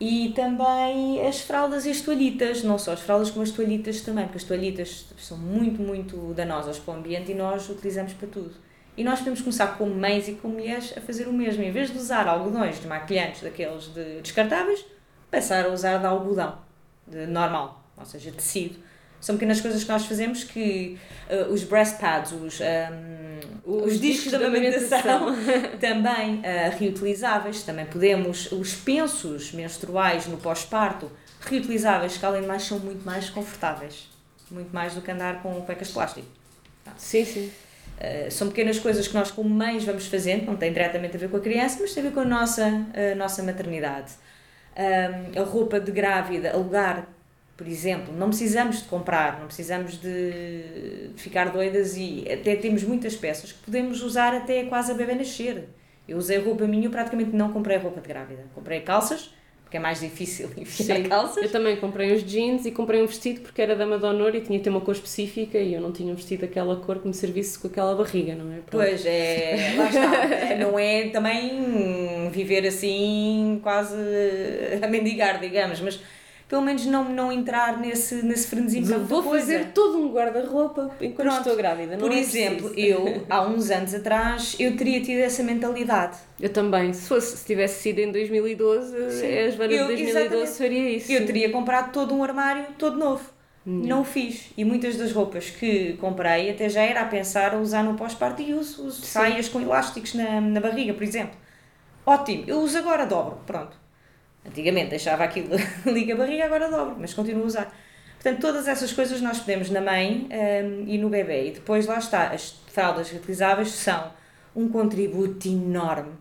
E também as fraldas e as toalhitas, não só as fraldas como as toalhitas também, porque as toalhitas são muito, muito danosas para o ambiente e nós utilizamos para tudo. E nós podemos começar como mães e como mulheres a fazer o mesmo. Em vez de usar algodões de maquilhantes daqueles de descartáveis, passar a usar de algodão, de normal, ou seja, tecido. São pequenas coisas que nós fazemos que uh, os breast pads, os, um, os, discos, de amamentação, <laughs> também uh, reutilizáveis, também podemos, os pensos menstruais no pós-parto, reutilizáveis, que além de mais são muito mais confortáveis, muito mais do que andar com cuecas de plástico. Sim, sim. Uh, são pequenas coisas que nós como mães vamos fazendo, não tem diretamente a ver com a criança, mas tem a ver com a nossa, a nossa maternidade. Um, a roupa de grávida, alugar, por exemplo, não precisamos de comprar, não precisamos de ficar doidas e até temos muitas peças que podemos usar até quase a bebê nascer. Eu usei roupa minha, eu praticamente não comprei roupa de grávida. Comprei calças, porque é mais difícil <laughs> enfiar Sim, calças. Eu também comprei uns jeans e comprei um vestido porque era dama de honor e tinha que ter uma cor específica e eu não tinha um vestido daquela cor que me servisse com aquela barriga, não é? Pronto. Pois é, lá está. <laughs> não é também viver assim quase a mendigar, digamos, mas pelo menos não, não entrar nesse, nesse frenesim. de Vou coisa. fazer todo um guarda-roupa enquanto Pronto. estou grávida. Não Por é exemplo, preciso. eu, há uns anos atrás, eu teria tido essa mentalidade. Eu também. Se, fosse, se tivesse sido em 2012, a Joana Eu- de 2012 exatamente. faria isso. Eu teria comprado todo um armário todo novo. Hum. Não o fiz. E muitas das roupas que comprei até já era a pensar a usar no pós-parto e uso, uso saias com elásticos na, na barriga, por exemplo. Ótimo, eu uso agora, dobro. Pronto. Antigamente deixava aquilo <laughs> liga a barriga, agora dobro, mas continuo a usar. Portanto, todas essas coisas nós podemos na mãe hum, e no bebê. E depois lá está, as fraldas reutilizáveis são um contributo enorme,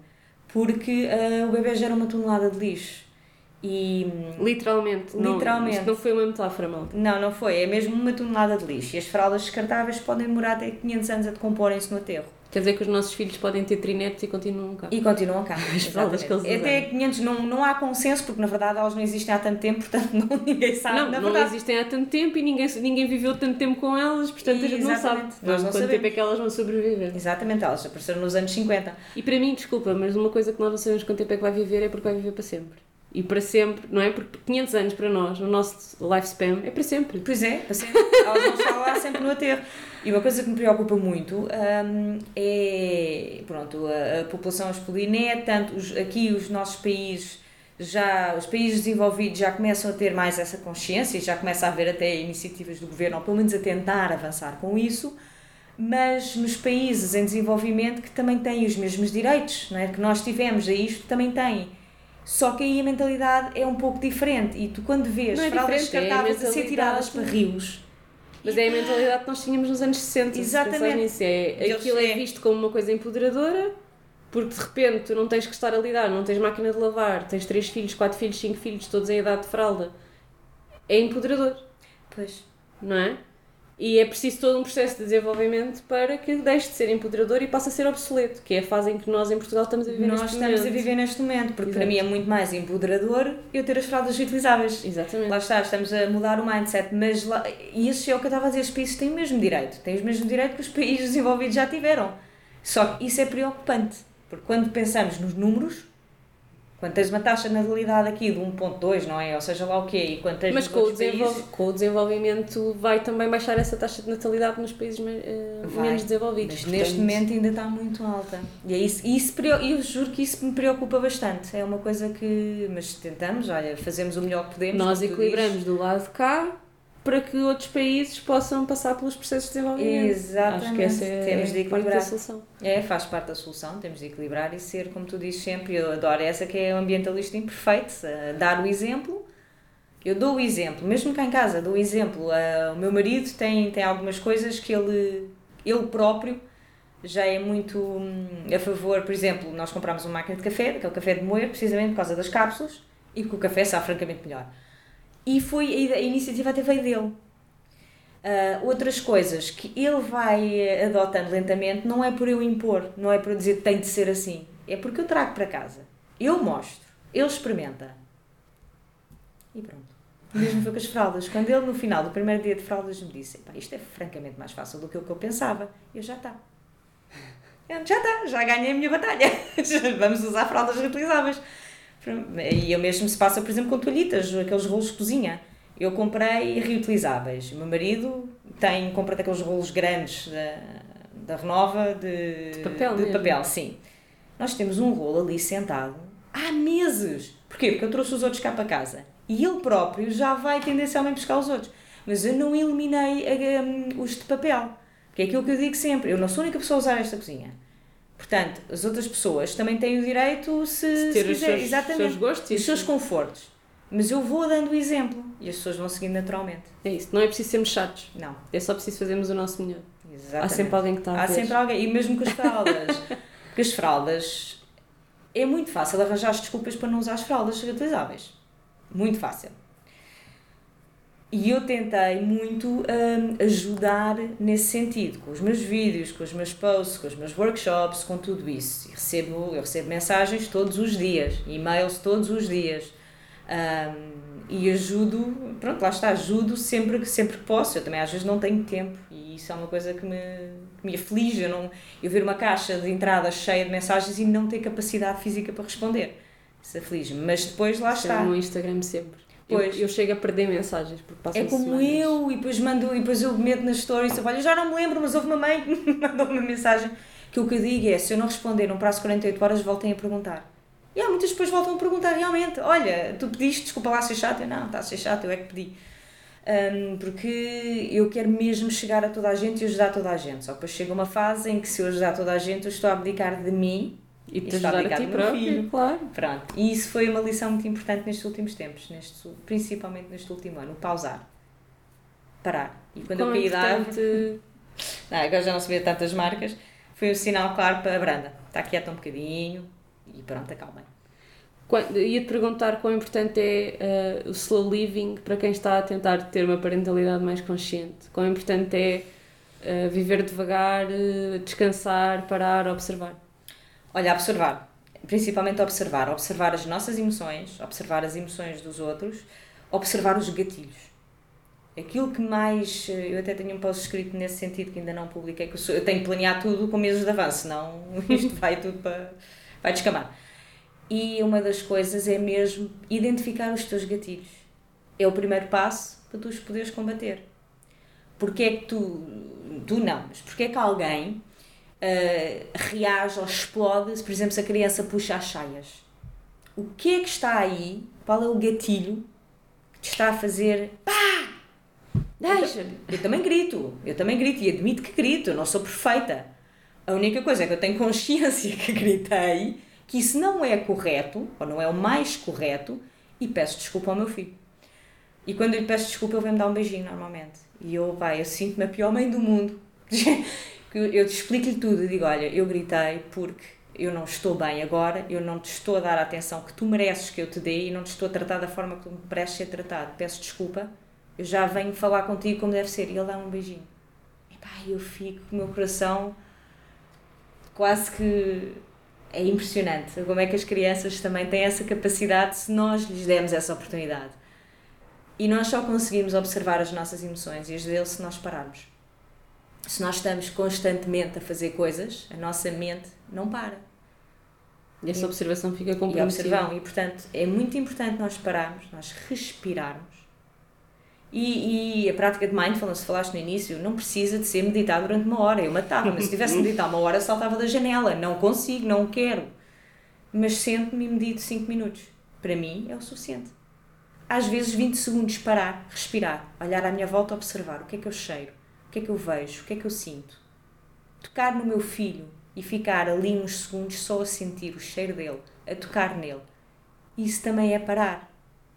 porque ah, o bebê gera uma tonelada de lixo. E hum, Literalmente. Não, Literalmente. Isto não foi uma metáfora, malta. não, não foi. É mesmo uma tonelada de lixo. E as fraldas descartáveis podem demorar até 500 anos a decomporem-se no aterro. Quer dizer que os nossos filhos podem ter trinetes e continuam cá. E continuam cá. As fraldas que eles Exatamente. Até 500 não, não há consenso, porque na verdade elas não existem há tanto tempo, portanto <laughs> não, ninguém sabe. não, na não verdade. existem há tanto tempo e ninguém, ninguém viveu tanto tempo com elas, portanto a gente não sabe. Nós não quanto tempo sabemos. é que elas vão sobreviver. Exatamente, elas apareceram nos anos 50. E para mim, desculpa, mas uma coisa que nós não sabemos quanto tempo é que vai viver é porque vai viver para sempre. E para sempre, não é? Porque 500 anos para nós, no nosso lifespan, é para sempre. Pois é, para sempre. elas vão estar lá sempre no aterro. E uma coisa que me preocupa muito hum, é pronto, a, a população expolir, tanto os, aqui os nossos países já os países desenvolvidos já começam a ter mais essa consciência e já começa a haver até iniciativas do governo, ou pelo menos a tentar avançar com isso, mas nos países em desenvolvimento que também têm os mesmos direitos, não é? que nós tivemos a isto, também têm. Só que aí a mentalidade é um pouco diferente e tu quando vês Não é fraldas diferente, é a descartáveis a ser tiradas para rios, Mas é a mentalidade que nós tínhamos nos anos 60. Exatamente. Nisso. É, Eles- aquilo é é. visto como uma coisa empoderadora, porque de repente tu não tens que estar a lidar, não tens máquina de lavar, tens 3 filhos, 4 filhos, 5 filhos, todos em idade de fralda. É empoderador, pois, não é? E é preciso todo um processo de desenvolvimento para que deixe de ser empoderador e passe a ser obsoleto, que é a fase em que nós em Portugal estamos a viver Nós neste estamos momento. a viver neste momento, porque para Exato. mim é muito mais empoderador eu ter as fraldas reutilizáveis. Exatamente. Lá está, estamos a mudar o mindset, mas lá, e isso é o que eu estava a dizer, os países têm o mesmo direito, têm o mesmo direito que os países desenvolvidos já tiveram. Só que isso é preocupante, porque quando pensamos nos números, quando tens uma taxa de natalidade aqui de 1.2, não é? Ou seja lá o quê, e quando tens Mas com o, países, com o desenvolvimento vai também baixar essa taxa de natalidade nos países Vai. menos desenvolvidos. Mas portanto- neste momento ainda está muito alta. E é isso, isso eu juro que isso me preocupa bastante. É uma coisa que. Mas tentamos, olha, fazemos o melhor que podemos. Nós equilibramos do lado de cá para que outros países possam passar pelos processos de desenvolvimento. Exatamente. Acho que essa é Temos de parte da equilibrar. solução. É, faz parte da solução, temos de equilibrar e ser, como tu dizes sempre, eu adoro essa que é o ambientalista imperfeito, dar o exemplo. Eu dou o exemplo, mesmo cá em casa, dou o exemplo. Ah, o meu marido tem, tem algumas coisas que ele, ele próprio já é muito hum, a favor. Por exemplo, nós compramos uma máquina de café, aquele café de moer, precisamente por causa das cápsulas, e que o café sabe francamente melhor. E foi a, iniciativa até veio dele. Ah, outras coisas que ele vai adotando lentamente não é por eu impor, não é por eu dizer que tem de ser assim, é porque eu trago para casa, eu mostro, ele experimenta e pronto. Mesmo foi com as fraldas. Quando ele no final do primeiro dia de fraldas me disse: "Epá, Isto é francamente mais fácil do que o que eu pensava, eu já está. Já está, já ganhei a minha batalha. <laughs> Vamos usar fraldas reutilizáveis. E eu mesmo se passa, por exemplo, com toalhitas, aqueles rolos de cozinha. Eu comprei reutilizáveis. O meu marido tem, compra daqueles rolos grandes da, da Renova de, De papel de mesmo. papel, sim. Nós temos um rolo ali sentado há meses. Porquê? Porque eu trouxe os outros cá para casa. E ele próprio já vai tendencialmente buscar os outros. Mas eu não eliminei a- um, os de papel. Que é aquilo que eu digo sempre. Eu não sou a única pessoa a usar esta cozinha. Portanto, as outras pessoas também têm o direito se, De ter se os quiser, seus, exatamente, seus gostos e os seus confortos. Mas eu vou dando o exemplo e as pessoas vão seguindo naturalmente. É isso, não é preciso sermos chatos, Não, é só preciso fazermos o nosso melhor. exatamente. Há sempre alguém que está a Há ver. sempre alguém, e mesmo com as fraldas. <laughs> Porque as fraldas é muito fácil arranjar as desculpas para não usar as fraldas reutilizáveis. Muito fácil. E eu tentei muito hum, ajudar nesse sentido, com os meus vídeos, com os meus posts, com os meus workshops, com tudo isso. E recebo, eu recebo mensagens todos os dias, e-mails todos os dias. Hum, e ajudo, pronto, lá está, ajudo sempre que, sempre posso. Eu também às vezes não tenho tempo e isso é uma coisa que me, que me aflige. Eu, não, eu ver uma caixa de entrada cheia de mensagens e não ter capacidade física para responder. Isso aflige-me. Mas depois lá Isto está. é no Instagram sempre. Eu- Pois. Eu, chego a perder mensagens porque passam É como semanas. eu, e depois mando, e depois eu meto nas stories, eu, olha, eu já não me lembro, mas houve uma mãe que <laughs> me mandou uma mensagem que o que eu digo é, se eu não responder num prazo de 48 horas, voltem a perguntar. E há muitas depois voltam a perguntar realmente, olha, tu pediste, desculpa lá ser chato, eu não, está a ser chato, eu é que pedi. Hum, porque eu quero mesmo chegar a toda a gente e ajudar toda a gente. Só que depois chega uma fase em que se eu ajudar toda a gente, eu estou a abdicar de mim E te ajudar a ti próprio, filho. claro. Pronto, e isso foi uma lição muito importante nestes últimos tempos, neste, principalmente neste último ano, pausar. Parar. E quando Quão eu caí da árvore, <laughs> não, agora já não se vê tantas marcas, foi um sinal claro para a Branda. Está quieta um bocadinho e pronto, acalmem. Ia-te perguntar quão importante é eh, o slow living para quem está a tentar ter uma parentalidade mais consciente. Quão importante é eh, viver devagar, eh, descansar, parar, observar. Olha, observar. Principalmente observar. Observar as nossas emoções, observar as emoções dos outros, observar os gatilhos. Aquilo que mais. Eu até tenho um post escrito nesse sentido que ainda não publiquei, que eu, sou- eu tenho que planear tudo com meses de avanço, senão <laughs> isto vai tudo para. vai descamar. E uma das coisas é mesmo identificar os teus gatilhos. É o primeiro passo para tu os poderes combater. Porque é que tu. Tu não, mas porque é que alguém uh, reage ou explode, por exemplo, se a criança puxa as saias. O que é que está aí? Qual é o gatilho que te está a fazer pá? Deixa-me. Eu também grito, eu também grito e admito que grito, eu não sou perfeita. A única coisa é que eu tenho consciência <laughs> que gritei, que isso não é correto, ou não é o mais correto, e peço desculpa ao meu filho. E quando eu lhe peço desculpa, ele vem-me dar um beijinho normalmente. E eu, vai, eu sinto-me a pior mãe do mundo. <laughs> Que eu te explico-lhe tudo, digo, olha, eu gritei porque eu não estou bem agora, eu não te estou a dar a atenção que tu mereces que eu te dê e não te estou a tratar da forma que tu me mereces ser tratado. Peço desculpa, eu já venho falar contigo como deve ser. E ele dá um beijinho. E pá, eu fico com o meu coração quase que é impressionante como é que as crianças também têm essa capacidade se nós lhes demos essa oportunidade. E nós só conseguimos observar as nossas emoções e as dele se nós pararmos. Se nós estamos constantemente a fazer coisas, a nossa mente não para. E essa observação fica E comprometida. observam. E, portanto, é muito importante nós pararmos, nós respirarmos. E, e a prática de mindfulness, falaste no início, não precisa de ser meditar durante uma hora. Eu matava, mas se tivesse <laughs> de meditar uma hora, saltava da janela. Não consigo, não quero. Mas sento-me e medito 5 minutos. Para mim é o suficiente. Às vezes 20 segundos parar, respirar, olhar à minha volta, observar o que é que eu cheiro, o que é que eu vejo, o que é que eu sinto. Tocar no meu filho e ficar ali uns segundos só a sentir o cheiro dele, a tocar nele. Isso também é parar.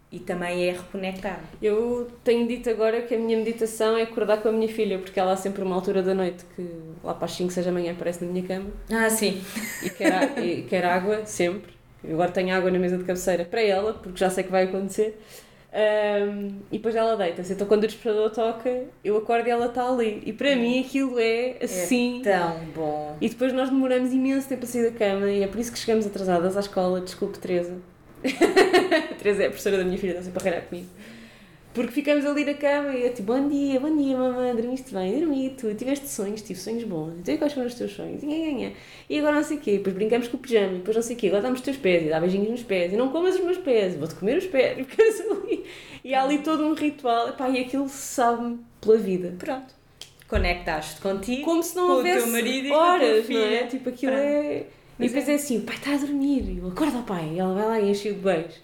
E também é reconectar-me. Eu tenho dito agora que a minha meditação é acordar com a minha filha, porque ela há sempre uma altura da noite que lá para as 5, 6 da manhã aparece na minha cama Ah, sim. e quer, e quer água, sempre. Eu agora tenho água na mesa de cabeceira para ela, porque já sei que vai acontecer. Ahm, e depois ela deita-se. Então quando o despertador toca, eu acordo e ela está ali. E para mim aquilo é assim. Tão bom. E depois nós demoramos imenso tempo a sair da cama e é por isso que chegamos atrasadas à escola. Desculpe, Teresa. <laughs> Teresa é a professora da minha filha, está sempre a comigo. Porque ficamos ali na cama e é tipo, bom dia, bom dia, mamãe, dormiste bem? Dormi, tu tiveste sonhos, tive sonhos bons. Então e quais foram os teus sonhos? E, e agora não sei o quê, depois brincamos com o pijama, e depois não sei o quê, agora dá-me os teus pés e dá beijinhos nos pés e não comas os meus pés, vou-te comer os pés. <laughs> E ficamos ali. E há ali todo um ritual, epá, e aquilo sabe-me pela vida. Pronto. Conectaste contigo. Como se não com o houvesse teu marido e horas, filha. não é? Tipo, aquilo Pronto. é... E Mas depois é. é. assim, o pai está a dormir, e eu acorda o pai, e ela vai lá e enche-o de beijos.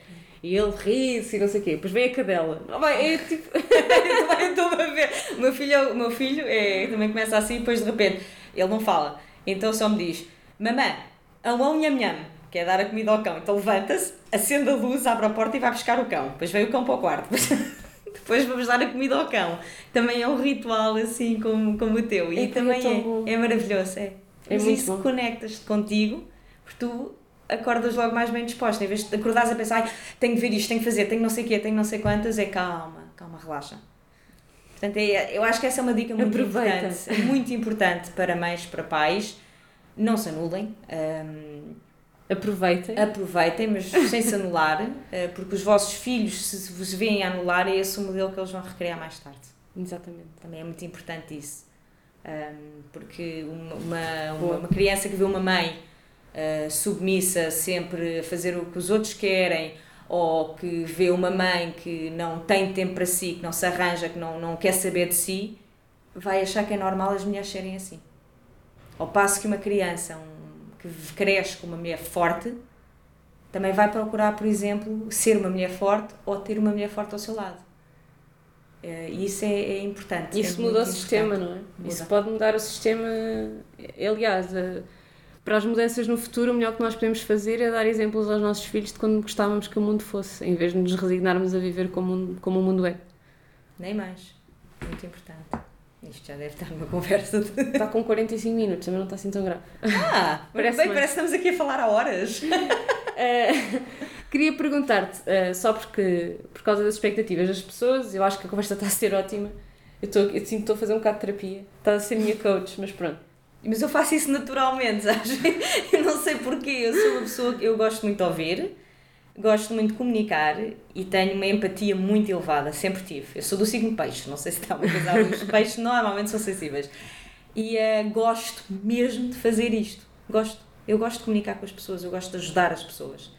E ele ri-se e não sei o quê. Depois vem a cadela. Não, vai, é tipo... Eu estou a ver. O meu filho, o meu filho é, também começa assim e depois de repente ele não fala. Então só me diz: Mamã, ão nham nham, que é dar a comida ao cão. Então levanta-se, acende a luz, abre a porta e vai buscar o cão. Depois vem o cão para o quarto. <laughs> Depois vamos dar a comida ao cão. Também é um ritual assim como, como o teu. E É, também é é, é maravilhoso. É, É Mas muito isso conectas-te contigo, porque tu acordas logo mais bem disposta. Em vez de acordares a pensar, "Ai, tenho de ver isto, tenho que fazer, tenho não sei o quê, tenho não sei quantas, é calma, calma, relaxa. Portanto, é, eu acho que essa é uma dica muito Aproveita. importante, muito importante para mães, para pais. Não se anulem, hum, Aproveitem. aproveitem, mas sem se anular, <laughs> eh, porque os vossos filhos, se vos veem a anular, é esse o modelo que eles vão recriar mais tarde. Exatamente. Também é muito importante isso. Um, porque uma, uma, uma criança que vê uma mãe uh, submissa, sempre a fazer o que os outros querem, ou que vê uma mãe que não tem tempo para si, que não se arranja, que não, não quer saber de si, vai achar que é normal as mulheres serem assim. Ao passo que uma criança um, que cresce com uma mulher forte, também vai procurar, por exemplo, ser uma mulher forte ou ter uma mulher forte ao seu lado. Eh, E isso é, é importante. Isso é muda o sistema, importante. não é? Muda. Isso pode mudar o sistema. Aliás, a- para as mudanças no futuro, o melhor que nós podemos fazer é dar exemplos aos nossos filhos de quando gostávamos que o mundo fosse, em vez de nos resignarmos a viver como, o mundo- como o mundo é. Nem mais. Muito importante. Isto já deve estar numa conversa de... <laughs> Está com 45 minutos, também não está assim tão grave. Ah, Parece <laughs> parece, bem, mais. parece que estamos aqui a falar há horas. Uh, <laughs> queria perguntar-te, uh, só porque, por causa das expectativas das pessoas, eu acho que a conversa está a ser ótima. Eu, estou, eu sinto que estou a fazer um bocado de terapia. Está a ser minha coach, mas pronto. Mas eu faço isso naturalmente, <laughs> sabes? Eu não sei porquê. Eu sou uma pessoa que eu gosto muito de ouvir, gosto muito de comunicar e tenho uma empatia muito elevada, sempre tive. Eu sou do signo peixe, não sei se está uma coisa a ver. Os peixes normalmente são sensíveis. E eh, gosto mesmo de fazer isto. Gosto. Eu gosto de comunicar com as pessoas, eu gosto de ajudar as pessoas.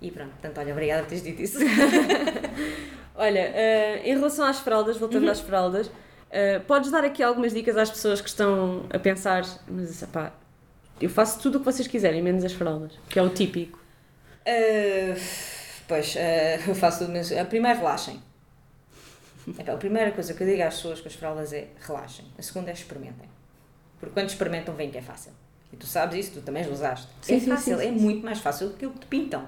E pronto, portanto, olha, obrigada por teres dito isso. <laughs> Olha, uh, em relação às fraldas, voltando às fraldas, uh, podes dar aqui algumas dicas às pessoas que estão a pensar, mas epá, eu faço tudo o que vocês quiserem, menos as fraldas, que é o típico. Uh, pois, uh, <laughs> eu faço tudo, mas a primeira relaxem. A primeira coisa que eu digo às pessoas com as fraldas é relaxem. A segunda é experimentem. Porque quando experimentam, veem que é fácil. E tu sabes isso, tu também usaste. Sim, é sim, fácil, sim, é muito mais fácil do que o que te pintam.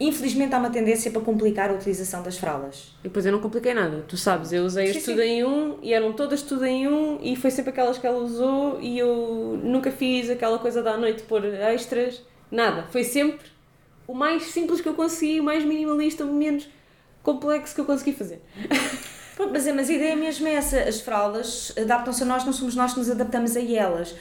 Infelizmente há uma tendência para complicar a utilização das fraldas. E depois eu não compliquei nada, tu sabes, eu usei Sim, as tudo em um e eram todas tudo em um e foi sempre aquelas que ela usou e eu nunca fiz aquela coisa da noite pôr extras, nada. Foi sempre o mais simples que eu consegui, o mais minimalista, o menos. complexo que eu consegui fazer. <laughs> Pronto, mas, mas a ideia mesmo é essa: as fraldas adaptam-se a nós, não somos nós que nos adaptamos a elas.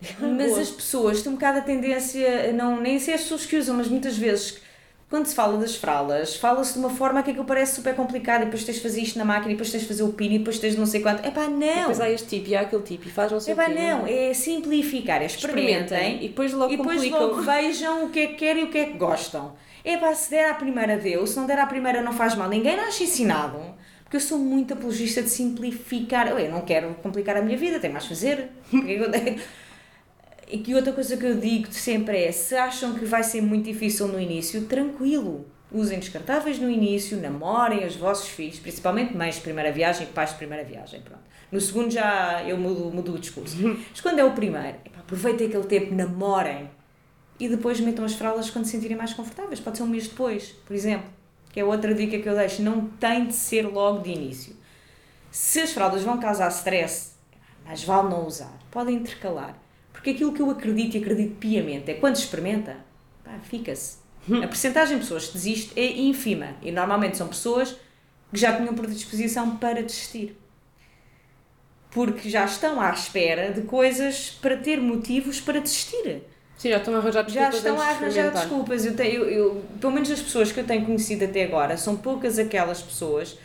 <laughs> Mas Boa. as pessoas têm um bocado a tendência, não, nem sei as pessoas que usam, mas muitas vezes quando se fala das fraldas, fala-se de uma forma que aquilo parece super complicado, e depois tens de fazer isto na máquina, e depois tens de fazer o pino, e depois tens de não sei quanto. Epá, não! Depois há este tipo e há aquele tipo e faz não sei Epá, o quê. não, é simplificar, é experimentem, E depois logo e depois complicam. logo vejam o que é que querem e o que é que gostam. Epá, se der à primeira deu, se não der à primeira não faz mal, ninguém nasce ensinado. Porque eu sou muito apologista de simplificar. Eu não quero complicar a minha vida, tenho mais a fazer. Porque é que eu tenho- E que outra coisa que eu digo sempre é: se acham que vai ser muito difícil no início, tranquilo. Usem descartáveis no início, namorem os vossos filhos, principalmente mães de primeira viagem e pais de primeira viagem. Pronto. No segundo já eu mudo, mudo o discurso. <laughs> Mas quando é o primeiro, epá, aproveitem aquele tempo, namorem e depois metam as fraldas quando se sentirem mais confortáveis. Pode ser um mês depois, por exemplo. Que é outra dica que eu deixo. Não tem de ser logo de início. Se as fraldas vão causar stress, mais vale não usar. Podem intercalar. Porque aquilo que eu acredito e acredito piamente é quando experimenta, pá, fica-se. <laughs> A percentagem de pessoas que desiste é ínfima. E normalmente são pessoas que já tinham predisposição para desistir. Porque já estão à espera de coisas para ter motivos para desistir Sim, já estão a arranjar já desculpas estão antes a arranjar desculpas. Eu tenho, eu, eu- pelo menos as pessoas que eu tenho conhecido até agora, são poucas aquelas pessoas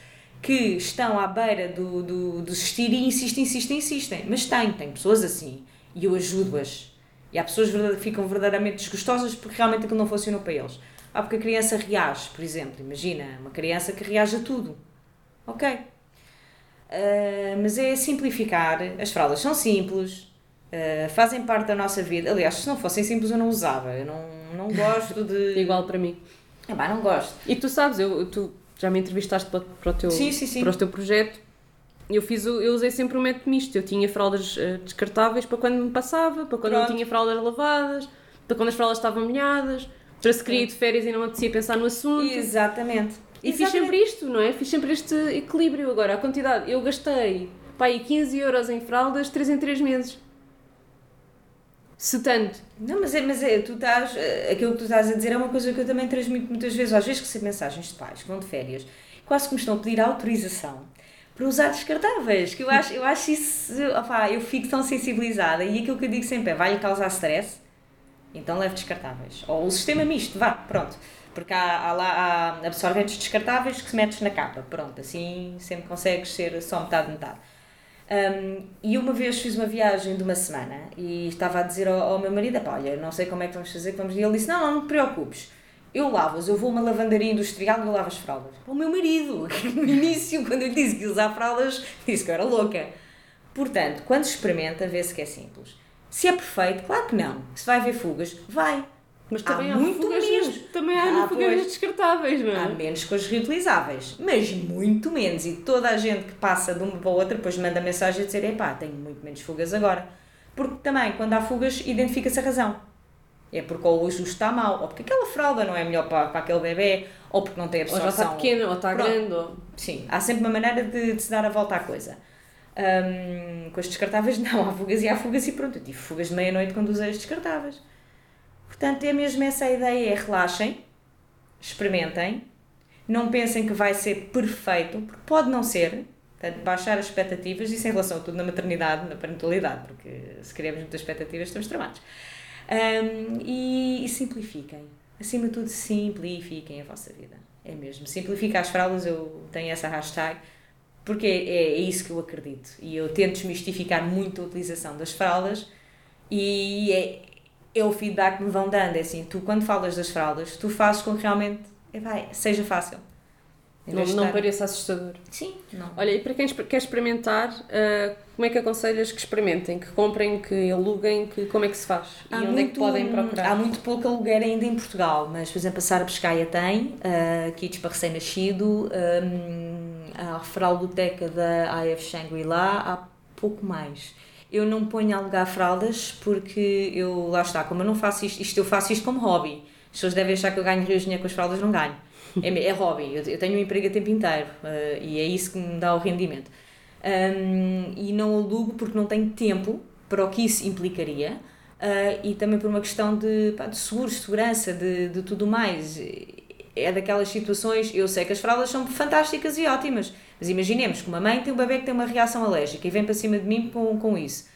que estão à beira do, do, do desistir e insistem, insistem, insistem. Mas tem, tem pessoas assim. E eu ajudo-as. E há pessoas que ficam verdadeiramente desgostosas porque realmente aquilo não funcionou para eles. Ah, porque a criança reage, por exemplo. Imagina, uma criança que reage a tudo. Ok. Ah, mas é simplificar. As fraldas são simples. Uh, fazem parte da nossa vida. Aliás, se não fossem simples, eu não usava. Eu não, não gosto de. <laughs> Igual para mim. Ah, pá, não gosto. E tu sabes, eu, tu já me entrevistaste para, para, o teu, Sim, sim, sim. para o teu projeto. Eu, fiz o, eu usei sempre um método misto. Eu tinha fraldas eh, descartáveis para quando me passava, para quando Pronto. não tinha fraldas lavadas, para quando as fraldas estavam molhadas, para se queria ir de férias e não apetecia pensar no assunto. Exatamente. E fiz sempre isto, não é? Fiz sempre este equilíbrio. Agora, a quantidade, eu gastei pá, aí 15 euros em fraldas 3 em 3 meses. Se tanto. Não, mas é, mas é, tu estás. eh, Aquilo que tu estás a dizer é uma coisa que eu também transmito muitas vezes. Às vezes recebo mensagens de pais que vão de férias, quase que me estão a pedir autorização para usar descartáveis. Que eu acho, eu acho isso. Opá, eu fico tão sensibilizada. E aquilo que eu digo sempre é: vai-lhe causar stress, então leve descartáveis. Ou o sistema misto, vá, pronto. Porque há, há lá há absorventes descartáveis que se metes na capa. Pronto, assim sempre consegues ser só metade, metade. Um, e uma vez fiz uma viagem de uma semana e estava a dizer ao, ao meu marido: "Epá, Olha, não sei como é que vamos fazer, vamos. E ele disse: Não, não, não te preocupes. Eu lavo-as, eu vou a uma lavandaria industrial e eu lavo as fraldas. O meu marido, <laughs> no início, quando eu lhe disse que ia usar fraldas, disse que eu era louca. Portanto, quando se experimenta, vê-se que é simples. Se é perfeito, claro que não. Se vai haver fugas, vai. Mas Há também há, muito fugas, menos. também há Ah, fugas pois. descartáveis, não é? Há menos coisas reutilizáveis, mas muito menos. E toda a gente que passa de uma para a outra depois manda mensagem a dizer: epá, tenho muito menos fugas agora. Porque também, quando há fugas, identifica-se a razão. É porque ou o ajuste está mal, ou porque aquela fralda não é melhor para, para aquele bebê, ou porque não tem Ou já absorção. está pequena, ou está Pronto. grande, ou... Sim, há sempre uma maneira de, de se dar a volta à coisa. Hum, com as descartáveis, <laughs> não, há fugas e há fugas e pronto. Eu tive fugas de meia-noite quando usei as descartáveis. Portanto, é mesmo essa a ideia: é relaxem, experimentem, não pensem que vai ser perfeito, porque pode não ser. Portanto, baixar as expectativas, isso em relação a tudo na maternidade, na parentalidade, porque se queremos muitas expectativas, estamos tramados. Hum, e, e simplifiquem. Acima de tudo, simplifiquem a vossa vida. É mesmo. Simplifica as fraldas, eu tenho essa hashtag, porque é, é isso que eu acredito. E eu tento desmistificar muito a utilização das fraldas e é, é o feedback que me vão dando. É assim, tu quando falas das fraldas, tu fazes com que realmente vai, seja fácil. Não, não pareça assustador. Sim, não. Olha, e para quem quer experimentar, ah, como é que aconselhas que experimentem? Que comprem, que aluguem, que, como é que se faz? E onde é que podem procurar? Há muito pouco aluguer ainda em Portugal, mas por exemplo a Sara Pescaia tem, uh, kits para recém-nascido, um, a fraldoteca da AF Shangri-La há pouco mais. Eu não ponho a alugar fraldas porque eu, lá está, como eu não faço isto, isto eu faço isto como hobby. As pessoas devem achar que eu ganho rios dinheiro com as fraldas, não ganho. É, é hobby, eu, eu tenho um emprego a tempo inteiro uh, e é isso que me dá o rendimento. Um, e não alugo porque não tenho tempo para o que isso implicaria uh, e também por uma questão de, pá, de segurança, de, de tudo mais. É daquelas situações, eu sei que as fraldas são fantásticas e ótimas, mas imaginemos que uma mãe tem um bebê que tem uma reação alérgica e vem para cima de mim com, com isso.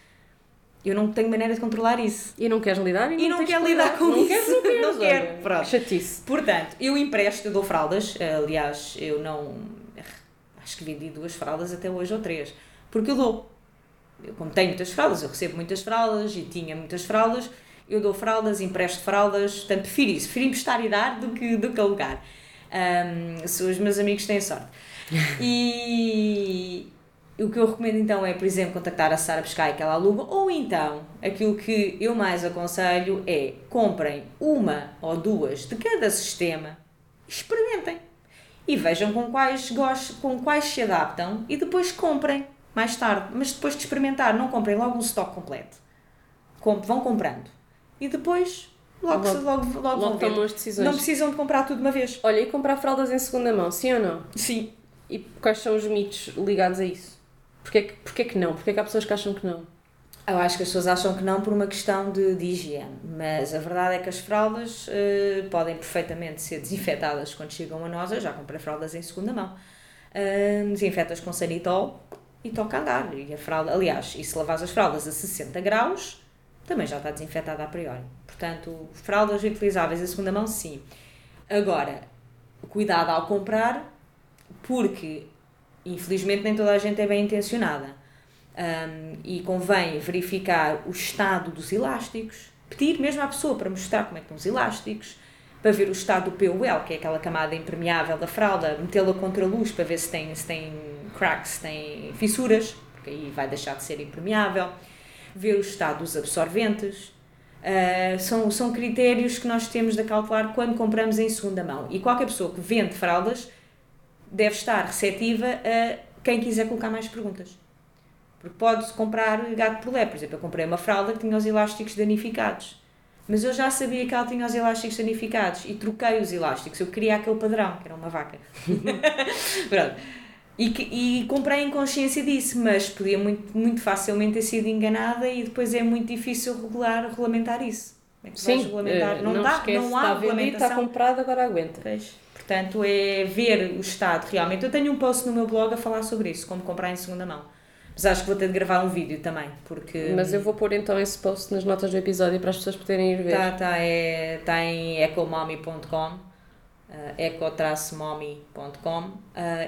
Eu não tenho maneira de controlar isso. E não queres lidar e não, E não tens quero que lidar com não isso. Queres, não <laughs> queres, Não quero. olha. Pronto. Chatice. Portanto, eu empresto, eu dou fraldas. Aliás, eu não. Acho que vendi duas fraldas até hoje ou três. Porque eu dou. Eu, como tenho muitas fraldas, eu recebo muitas fraldas e tinha muitas fraldas, eu dou fraldas, empresto fraldas. Portanto, prefiro isso. Prefiro emprestar e dar do que, do que alugar. Um, se os meus amigos têm sorte. <laughs> E o que eu recomendo então é, por exemplo, contactar a Sara Pescai que ela aluga, ou então, aquilo que eu mais aconselho é comprem uma ou duas de cada sistema, experimentem e vejam com quais, gostam, com quais se adaptam e depois comprem mais tarde. Mas depois de experimentar, não comprem logo um stock completo. Com- vão comprando. E depois logo, Logo- logo, logo, logo, tomam as decisões. Não precisam de comprar tudo de uma vez. Olha, e comprar fraldas em segunda mão, sim ou não? Sim. E quais são os mitos ligados a isso? Porquê que, porquê que não? Porquê que há pessoas que acham que não? Eu acho que as pessoas acham que não por uma questão de, de higiene, mas a verdade é que as fraldas eh, podem perfeitamente ser desinfetadas quando chegam a nós. Eu já comprei fraldas em segunda mão. Uh, desinfetas com sanitol e toca andar. E a fralda, aliás, e se lavares as fraldas a 60 graus, também já está desinfetada a priori. Portanto, fraldas utilizáveis em segunda mão, sim. Agora, cuidado ao comprar, porque infelizmente nem toda a gente é bem intencionada. Um, e convém verificar o estado dos elásticos, pedir mesmo à pessoa para mostrar como é que estão os elásticos, para ver o estado do POL, que é aquela camada impermeável da fralda, metê-la contra a luz para ver se tem, se tem cracks, se tem fissuras, porque aí vai deixar de ser impermeável, ver o estado dos absorventes. Uh, são, são critérios que nós temos de calcular quando compramos em segunda mão. E qualquer pessoa que vende fraldas deve estar receptiva a quem quiser colocar mais perguntas. Porque pode comprar gato por lebre. Por exemplo, eu comprei uma fralda que tinha os elásticos danificados. Mas eu já sabia que ela tinha os elásticos danificados e troquei os elásticos. Eu queria aquele padrão, que era uma vaca. <laughs> Pronto. E, que, e comprei em consciência disso, mas podia muito, muito facilmente ter sido enganada e depois é muito difícil regular, regulamentar isso. É vais regulamentar? eh, não, dá, esquece, não há está regulamentação. está comprado, agora aguenta. Pois. Portanto, é ver o estado realmente. Eu tenho um post no meu blog a falar sobre isso, como comprar em segunda mão. Mas acho que vou ter de gravar um vídeo também, porque. Mas eu vou pôr então esse post nas notas do episódio para as pessoas poderem ir ver. Tá, tá, é, tá em ecomommy.com, uh, eco-mommy.com uh,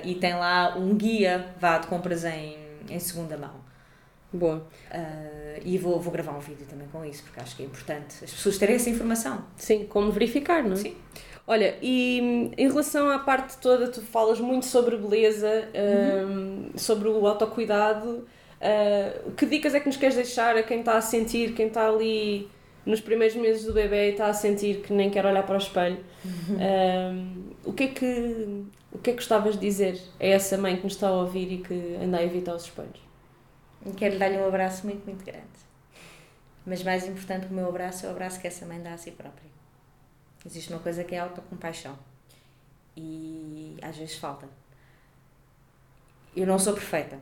e tem lá um guia vá, de compras em, em segunda mão. Boa. Uh, e vou, vou gravar um vídeo também com isso, porque acho que é importante as pessoas terem essa informação. Sim, como verificar, não é? Sim. Olha, e hum, em relação à parte toda, tu falas muito sobre beleza, hum, sobre o autocuidado. Uh, que dicas é que nos queres deixar a quem está a sentir, quem está ali nos primeiros meses do bebê e está a sentir que nem quer olhar para o espelho? Hum, o, que é que, o que é que gostavas de dizer a essa mãe que nos está a ouvir e que anda a evitar os espelhos? Quero dar-lhe um abraço muito, muito grande. Mas mais importante que o meu abraço é o abraço que essa mãe dá a si própria. Existe uma coisa que é autocompaixão. E às vezes falta. Eu não sou perfeita.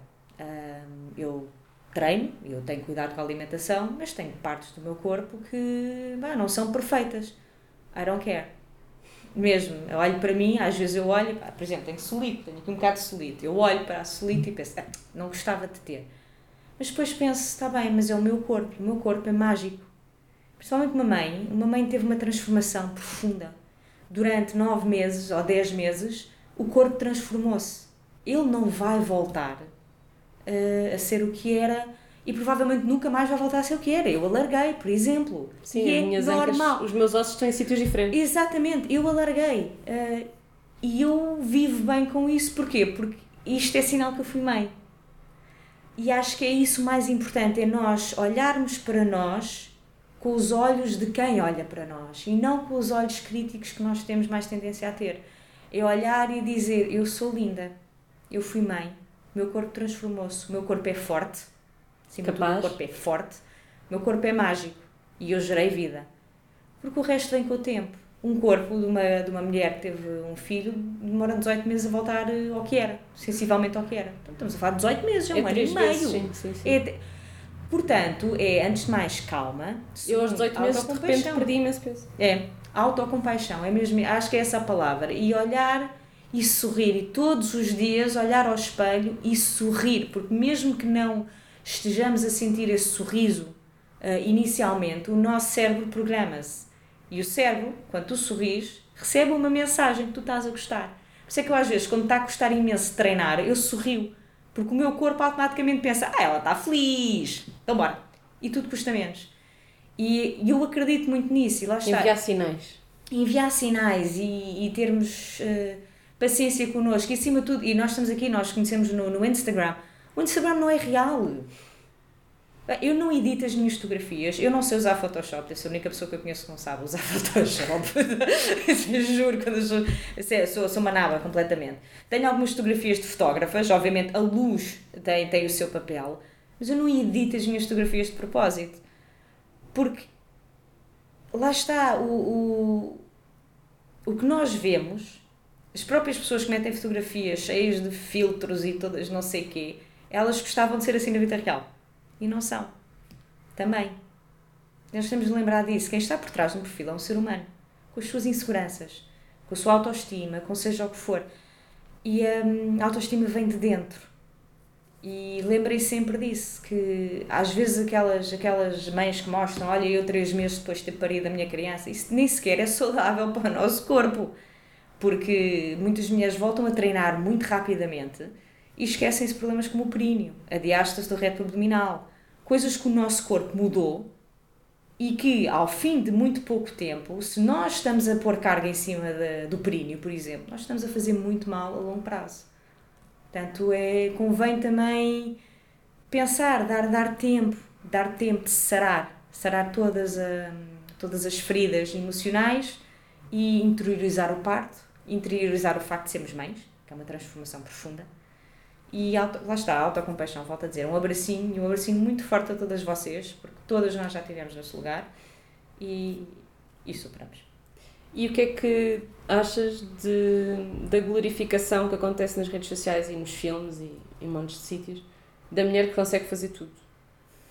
Eu treino, eu tenho cuidado com a alimentação, mas tenho partes do meu corpo que bah, não são perfeitas. I don't care. Mesmo, eu olho para mim, às vezes eu olho, por exemplo, tenho solito, tenho aqui um bocado de solito. Eu olho para a solito e penso, "Ah, não gostava de ter. Mas depois penso, está bem, mas é o meu corpo, o meu corpo é mágico. Principalmente uma mãe, uma mãe teve uma transformação profunda. Durante nove meses ou dez meses, o corpo transformou-se. Ele não vai voltar eh, a ser o que era e provavelmente nunca mais vai voltar a ser o que era. Eu alarguei, por exemplo. Sim, e as é minhas normal. ancas, os meus ossos estão em sítios diferentes. Exatamente, eu alarguei. eh, e eu vivo bem com isso. Porquê? Porque isto é sinal que eu fui mãe. E acho que é isso o mais importante, é nós olharmos para nós com os olhos de quem olha para nós e não com os olhos críticos que nós temos mais tendência a ter. É olhar e dizer, eu sou linda, eu fui mãe, meu corpo transformou-se, o meu corpo é forte, Capaz. meu corpo é forte, meu corpo é mágico e eu gerei vida. Porque o resto vem com o tempo. Um corpo de uma, de uma mulher que teve um filho demora 18 meses a voltar eh, ao que era, sensivelmente ao que era. Então, estamos a falar de 18 meses, é um É ano e meio. sim, sim, sim. É Portanto, é antes de mais calma. Eu aos segundo, 18 meses de repente autocompaixão. perdi imenso peso. É, Autocompaixão, é mesmo, acho que é essa a palavra. E olhar e sorrir. E todos os dias olhar ao espelho e sorrir, porque mesmo que não estejamos a sentir esse sorriso uh, inicialmente, o nosso cérebro programa-se. E o cérebro, quando tu sorris, recebe uma mensagem que tu estás a gostar. Por isso é que eu às vezes, quando está a gostar imenso treinar, eu sorrio. Porque o meu corpo automaticamente pensa, ah, ela está feliz, então bora. E tudo custa menos. E eu acredito muito nisso, e lá está. Enviar sinais. Enviar sinais e, e termos uh, paciência connosco. E acima de tudo, e nós estamos aqui, nós conhecemos no, no Instagram. O Instagram não é real. Eu não edito as minhas fotografias, eu não sei usar Photoshop, eu sou a única pessoa que eu conheço que não sabe usar <laughs> Photoshop. Juro, quando eu sou, sou, sou uma naba completamente. Tenho algumas fotografias de fotógrafas, obviamente a luz tem, tem o seu papel, mas eu não edito as minhas fotografias de propósito. Porque lá está, o, o, o que nós vemos, as próprias pessoas que metem fotografias cheias de filtros e todas não sei quê, elas gostavam de ser assim na vida real e não são. Também. Nós temos de lembrar disso. Quem está por trás de um perfil é um ser humano, com as suas inseguranças, com a sua autoestima, com seja o que for. E hum, a autoestima vem de dentro. E lembrei sempre disso, que às vezes aquelas, aquelas mães que mostram, olha, eu três meses depois de ter parido a minha criança, isso nem sequer é saudável <laughs> para o nosso corpo. Porque muitas mulheres voltam a treinar muito rapidamente e esquecem-se problemas como o períneo, a diástase do reto abdominal, coisas que o nosso corpo mudou e que, ao fim de muito pouco tempo, se nós estamos a pôr carga em cima de, do períneo, por exemplo, nós estamos a fazer muito mal a longo prazo. Portanto, é, convém também pensar, dar, dar tempo, dar tempo de sarar, sarar todas, a, todas as feridas emocionais e interiorizar o parto, interiorizar o facto de sermos mães, que é uma transformação profunda e auto, lá está, a autocompaixão, volto a dizer, um abracinho, um abracinho muito forte a todas vocês, porque todas nós já tivemos nesse lugar e, e superamos. E o que é que achas de, da glorificação que acontece nas redes sociais e nos filmes e em montes de sítios da mulher que consegue fazer tudo?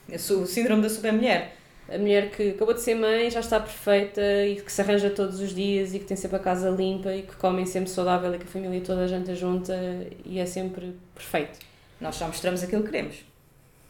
O síndrome da supermulher a mulher que acabou de ser mãe já está perfeita e que se arranja todos os dias e que tem sempre a casa limpa e que comem sempre saudável e que a família toda janta junta e é sempre perfeito. Nós só mostramos aquilo que queremos.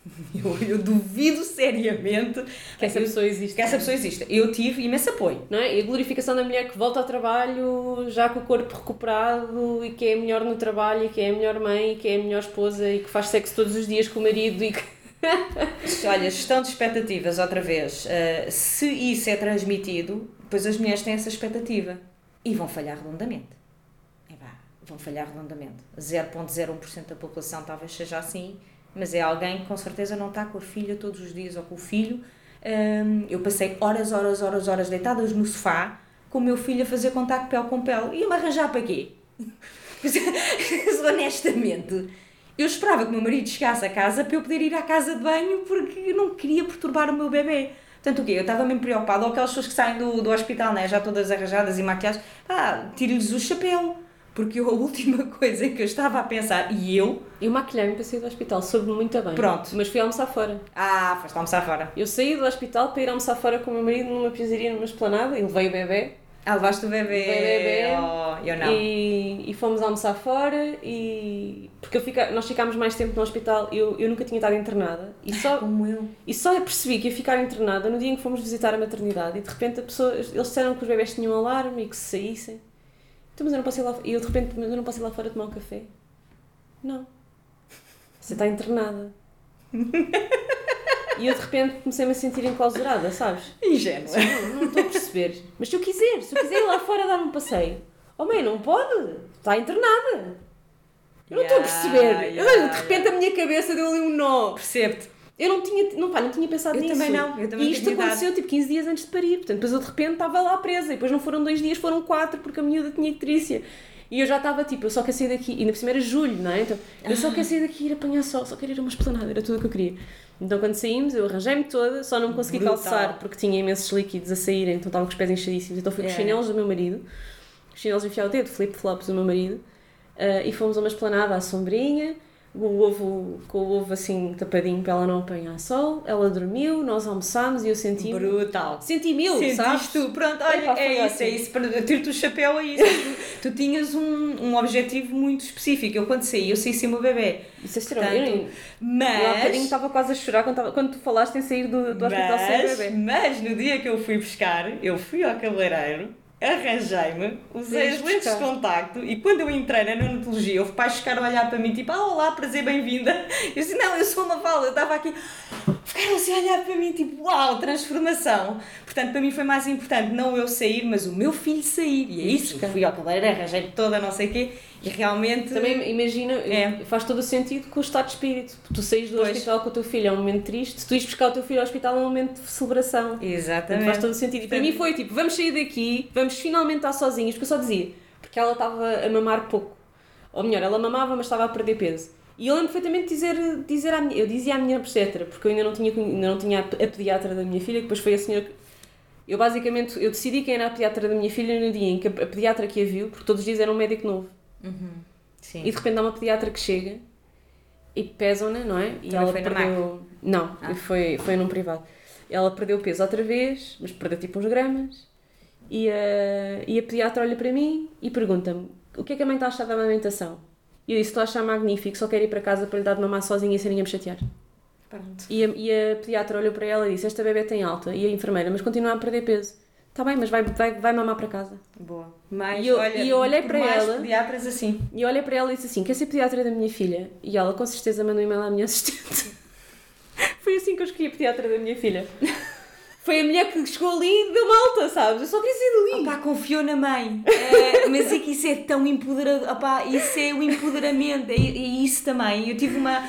<laughs> Eu, eu duvido seriamente que essa pessoa existe. Que essa pessoa exista. Eu tive imenso apoio. Não é? E a glorificação da mulher que volta ao trabalho já com o corpo recuperado e que é melhor no trabalho e que é a melhor mãe e que é a melhor esposa e que faz sexo todos os dias com o marido e que <laughs> Olha, gestão de expectativas, outra vez. Uh, se isso é transmitido, depois as mulheres têm essa expectativa e vão falhar redondamente. vão falhar redondamente. 0,01% da população talvez seja assim, mas é alguém que com certeza não está com a filha todos os dias ou com o filho. Um, eu passei horas, horas, horas, horas deitadas no sofá com o meu filho a fazer contacto pele com pele. E me arranjar para quê? <laughs> honestamente, eu esperava que o meu marido chegasse a casa para eu poder ir à casa de banho porque eu não queria perturbar o meu bebê. Portanto, o quê? Eu estava mesmo preocupada, ou aquelas pessoas que saem do, do hospital, né, já todas arranjadas e maquiadas, pá, tire-lhes o chapéu. Porque eu, a <laughs> última coisa que eu estava a pensar, e eu. Eu maquilhei-me para sair do hospital, soube-me muito bem. Pronto. Mas fui almoçar fora. Ah, foste almoçar fora. Eu saí do hospital para ir almoçar fora com o meu marido numa pizzaria, numa esplanada, ele veio o bebê. Ah, levaste o bebê. O bebê. Oh, eu não. E, e fomos almoçar fora e. Porque eu fica, nós ficámos mais tempo no hospital, eu, eu nunca tinha estado internada. E só, Como eu. E só percebi que ia ficar internada no dia em que fomos visitar a maternidade e de repente a pessoa, eles disseram que os bebés tinham alarme e que se saíssem. Então, mas eu não posso ir lá E eu de repente, mas eu não posso ir lá fora tomar um café? Não. Você está internada. <laughs> E eu de repente comecei-me a sentir enclausurada, sabes? Ingênua. Não, não estou a perceber. Mas se eu quiser, se eu quiser ir lá fora dar um passeio, oh mãe, não pode. Está internada. Eu não estou yeah, a perceber. Yeah, <laughs> de repente yeah. a minha cabeça deu ali um nó. Percebo-te. Eu não tinha, não, pá, não tinha pensado eu nisso. Também não, eu também E isto aconteceu tipo 15 dias antes de parir. Portanto, depois eu de repente estava lá presa. E depois não foram dois dias, foram quatro, porque a miúda tinha icterícia. E eu já estava tipo, eu só quero sair daqui. E ainda por cima era julho, não é? Então, eu só quero sair daqui e ir apanhar sol, só quero ir a uma esplanada, era tudo o que eu queria. Então quando saímos, eu arranjei-me toda, só não me consegui Brutal. calçar porque tinha imensos líquidos a saírem, então estava com os pés enxadíssimos. Então fui com os chinelos do meu marido, os chinelos enfiar o dedo, flip-flops do meu marido, uh, e fomos a uma esplanada à sombrinha, o ovo, com o ovo assim tapadinho para ela não apanhar sol. Ela dormiu, nós almoçámos e eu senti. Brutal. Senti mil, Sentiste sabes? tu, pronto, olha, é isso, é isso, para tiro-te o chapéu a isso. tu, <laughs> tu tinhas um, um objetivo muito específico. Eu quando saí, eu saí sem o meu bebê. Isso é estranho. Portanto, Eu, há bocadinho mas, estava quase a chorar quando, estava- quando tu falaste em sair do, do hospital sem mas, bebê. mas no dia que eu fui buscar, eu fui ao cabeleireiro, arranjei-me, usei as lentes de contacto e quando eu entrei na neonatologia, houve pais ficaram a olhar para mim tipo, ah, olá, prazer, bem-vinda. Eu disse, não, eu sou uma Mafalda, eu estava aqui. Ficaram assim a olhar para mim tipo, uau, transformação. Portanto, para mim foi mais importante não eu sair, mas o meu filho sair. E é isso, buscar. fui ao cabeleireiro, arranjei toda não sei o quê e realmente... Também imagina, É. faz todo o sentido com o estado de espírito. Tu saís do Pois. hospital com o teu filho é um momento triste, se tu ires buscar o teu filho ao hospital é um momento de celebração. Portanto, Exatamente. faz todo o sentido. E para mim foi tipo, vamos sair daqui, vamos finalmente estar sozinhos, porque eu só dizia, porque ela estava a mamar pouco. Ou melhor, ela mamava, mas estava a perder peso. E eu lembro perfeitamente de dizer, dizer à minha, eu dizia à minha obstetra, porque eu ainda não tinha, ainda não tinha a pe- a pediatra da minha filha, que depois foi a senhora que. Eu basicamente, eu decidi quem era a pediatra da minha filha no dia em que a, pediatra que a viu, porque todos os dias era um médico novo. Sim. E de repente há uma pediatra que chega e pesam-na, não é? E Também ela foi perdeu. Não, Ah. foi, foi num privado. Ela perdeu peso outra vez, mas perdeu tipo uns gramas. E a, e a pediatra olha para mim e pergunta-me: o que é que a mãe está a achar da amamentação? E eu disse: estou a achar magnífico, só quero ir para casa para lhe dar de mamar sozinha sem ninguém me chatear. Pronto. E a, e a pediatra olhou para ela e disse: esta bebê tem alta. E a enfermeira: mas continua a perder peso. Está bem, mas vai, vai, vai mamar para casa. Boa. Mas, E eu- olha, e eu olhei para mais ela- pediatras assim. E eu olhei para ela e disse assim: Quer ser pediatra da minha filha? E ela com certeza mandou um e-mail à minha assistente. <laughs> Foi assim que eu escolhi a pediatra da minha filha. Foi a mulher que chegou ali e deu malta, sabes? Eu só queria sair dali. Opá, confiou na mãe. É, <laughs> mas é que isso é tão empoderador. Opá, isso é o empoderamento. É, é isso também. Eu tive uma,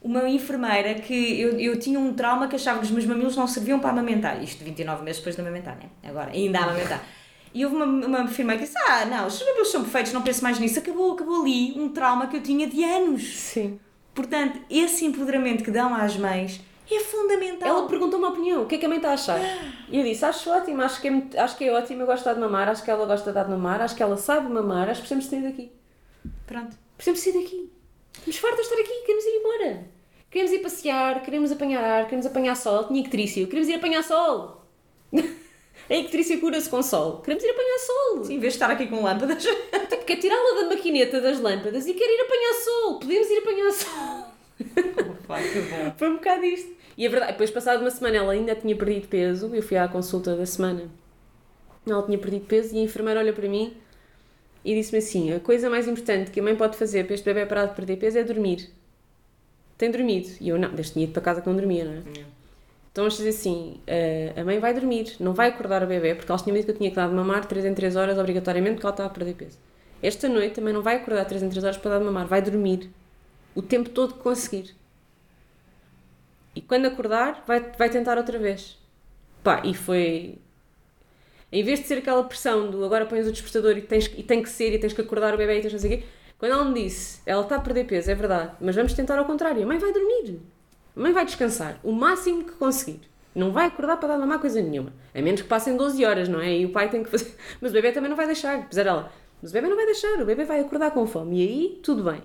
uma enfermeira que eu, eu tinha um trauma que achava que os meus mamilos não serviam para amamentar. Isto 29 meses depois de amamentar, né? Agora, ainda a amamentar. E houve uma, uma enfermeira que disse: Ah, não, os mamilos são perfeitos, não penso mais nisso. Acabou, acabou ali um trauma que eu tinha de anos. Sim. Portanto, esse empoderamento que dão às mães é fundamental. Ela perguntou uma opinião: O que é que a mãe está a achar? <gasps> E eu disse: Acho ótimo, acho que é, muito- acho que é ótimo. Eu gosto de mamar, acho que ela gosta de dar de mamar, acho que ela sabe mamar, acho que precisamos sair daqui. Pronto. Precisamos sair daqui. Estamos fartos de estar aqui, queremos ir embora. Queremos ir passear, queremos apanhar ar, queremos apanhar sol. Tinha ictrício, queremos ir apanhar sol. <laughs> A ictrícia cura-se com sol. Queremos ir apanhar sol. Sim, em vez de estar aqui com lâmpadas. <laughs> Tipo, quer tirá-la da maquineta das lâmpadas e quer ir apanhar sol. Podemos ir apanhar sol. <laughs> Que bom. <laughs> Foi um bocado isto. E a verdade, depois passado uma semana ela ainda tinha perdido peso. Eu fui à consulta da semana. Ela tinha perdido peso e a enfermeira olha para mim e disse-me assim: a coisa mais importante que a mãe pode fazer para este bebê parar de perder peso é dormir. Tem dormido. E eu não, desde tinha ido para casa que não dormia, não é? Então vamos dizer assim: a mãe vai dormir, não vai acordar o bebê, porque eles tinham dito que eu tinha que dar de mamar 3 em 3 horas obrigatoriamente, porque ela estava a perder peso. Esta noite também não vai acordar 3 em 3 horas para dar de mamar, vai dormir o tempo todo que conseguir. E quando acordar, vai, vai tentar outra vez. Pá, e foi. Em vez de ser aquela pressão do agora pões o despertador e, tens, e tem que ser e tens que acordar o bebê e tens não sei o quê, quando ela me disse, ela está a perder peso, é verdade, mas vamos tentar ao contrário. A mãe vai dormir. A mãe vai descansar o máximo que conseguir. Não vai acordar para dar mamar coisa nenhuma. A menos que passem 12 horas, não é? E o pai tem que fazer. <laughs> Mas o bebê também não vai deixar. Apesar ela. Mas o bebê não vai deixar. O bebê vai acordar com fome. E aí, tudo bem.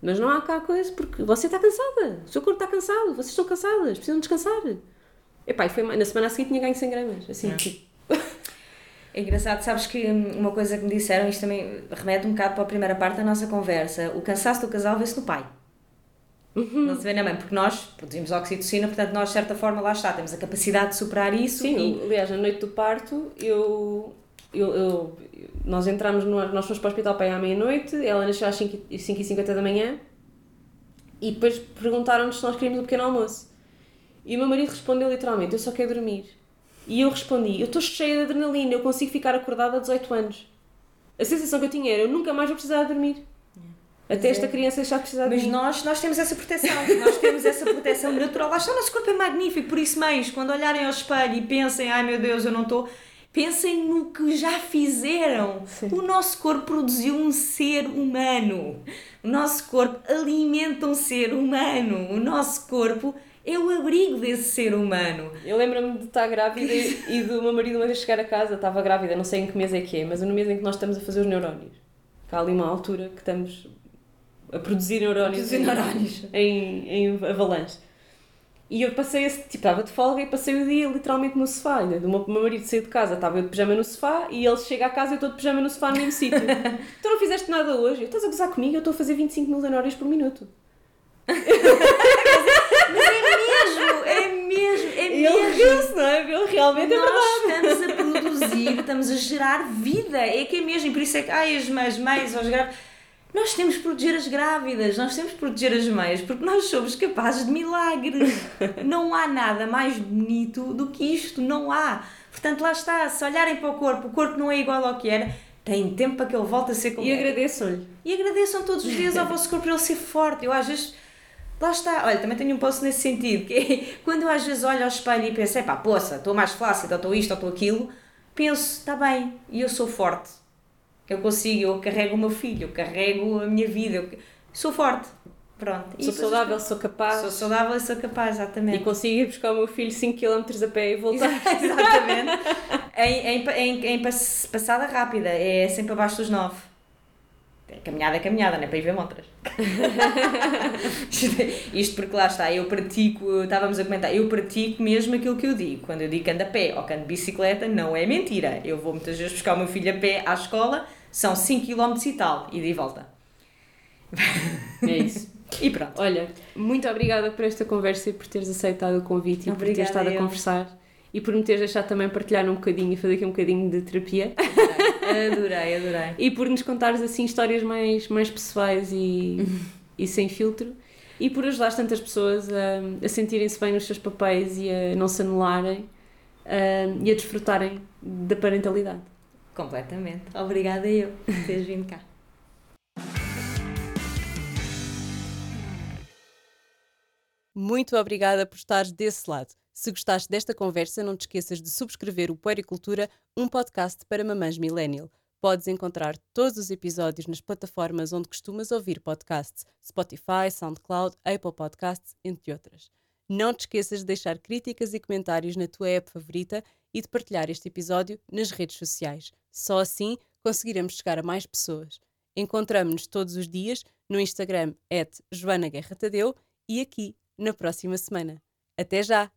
Mas não há cá coisa porque você está cansada. O seu corpo está cansado. Vocês estão cansadas. Precisam descansar. Epá, e foi, na semana a seguir tinha ganho 100 gramas. Assim, tipo. É engraçado, sabes que hum, uma coisa que me disseram, isto também remete um bocado para a primeira parte da nossa conversa, o cansaço do casal vê-se no pai. Não se vê na mãe, porque nós produzimos oxitocina, portanto nós de certa forma lá está, temos a capacidade de superar isso Sim, e... aliás, na noite do parto, eu, eu, eu- nós entramos, no, nós fomos para o hospital para ir à meia-noite, ela nasceu às 5h50 da manhã e depois perguntaram-nos se nós queríamos o pequeno almoço. E o meu marido respondeu literalmente: Eu só quero dormir. E eu respondi: Eu estou cheia de adrenalina, eu consigo ficar acordada há 18 anos. A sensação que eu tinha era: Eu nunca mais vou precisar de dormir. Até é. esta criança deixar de precisar de Mas nós, nós temos essa proteção, nós temos essa proteção natural. Lá está, o nosso corpo é magnífico, por isso, mães, quando olharem ao espelho e pensem, ai meu Deus, eu não estou, pensem no que já fizeram. Sim. O nosso corpo produziu um ser humano. O nosso corpo alimenta um ser humano. O nosso corpo é o abrigo desse ser humano. Eu lembro-me de estar grávida e, do meu marido uma vez chegar a casa, estava grávida, não sei em que mês é que é, mas no mês em que nós estamos a fazer os neurónios. Há ali uma altura que estamos a produzir neurónios, Produzir em- neurónios. Em, em avalanche. E eu passei esse, tipo, estava de folga e passei o dia literalmente no sofá. Ainda. O meu, meu marido saiu de casa, estava eu de pijama no sofá e ele chega a casa e eu estou de pijama no sofá no mesmo sítio. <laughs> tu não fizeste nada hoje? Estás a gozar comigo? Eu estou a fazer 25 mil neurónios por minuto. mesmo, é mesmo, é E ele riu-se, não é? Ele realmente é verdade. Nós estamos a produzir, estamos a gerar vida. É que é mesmo, por isso é que ai, as mães, mães, os grávidos. Nós temos que proteger as grávidas, nós temos que proteger as mães, porque nós somos capazes de milagres. <laughs> Não há nada mais bonito do que isto, não há. Portanto, lá está, se olharem para o corpo, o corpo não é igual ao que era, tem tempo para que ele volte a ser como E agradeçam-lhe. E agradeçam todos os dias ao <laughs> vosso corpo por ele ser forte. Eu às vezes. Lá está, olha, também tenho um post nesse sentido, que é <laughs> quando eu às vezes olho ao espelho e penso, epá, poça, estou mais flácida, ou estou isto, ou estou aquilo, penso, está bem, e eu sou forte. Eu consigo, eu carrego o meu filho, eu carrego a minha vida, eu sou forte. Pronto. E Sou saudável, sou capaz. Sou saudável e sou capaz, E exatamente. consigo ir buscar o meu filho 5km a pé e voltar. <laughs> Exatamente. em, em, em, em pass- passada rápida, é sempre abaixo dos 9. É caminhada é caminhada, não é para ir ver montras. Isto- <laughs> Isto porque lá está, eu pratico, estávamos a comentar, eu pratico mesmo aquilo que eu digo. Quando eu digo que ando a pé ou que ando de bicicleta, não é mentira. Eu vou muitas vezes buscar o meu filho a pé à escola, são 5 km e tal, ida e volta. É isso. <laughs> E pronto. Olha, muito obrigada por esta conversa e por teres aceitado o convite e por teres Obrigada, estado a eu. conversar e por me teres deixado também partilhar um bocadinho e fazer aqui um bocadinho de terapia Adorei, adorei. e por nos contares assim histórias mais, mais pessoais e, <laughs> e sem filtro e por ajudar tantas pessoas a, a sentirem-se bem nos seus papéis e a não se anularem ah, e a desfrutarem da parentalidade. Completamente. Obrigada eu por teres vindo cá. Muito obrigada por estares desse lado. Se gostaste desta conversa, não te esqueças de subscrever o Puericultura, um podcast para mamães millennial. Podes encontrar todos os episódios nas plataformas onde costumas ouvir podcasts, Spotify, SoundCloud, Apple Podcasts, entre outras. Não te esqueças de deixar críticas e comentários na tua app favorita e de partilhar este episódio nas redes sociais. Só assim conseguiremos chegar a mais pessoas. Encontramos-nos todos os dias no Instagram, Joana Guerra Tadeu, e aqui na próxima semana. Até já!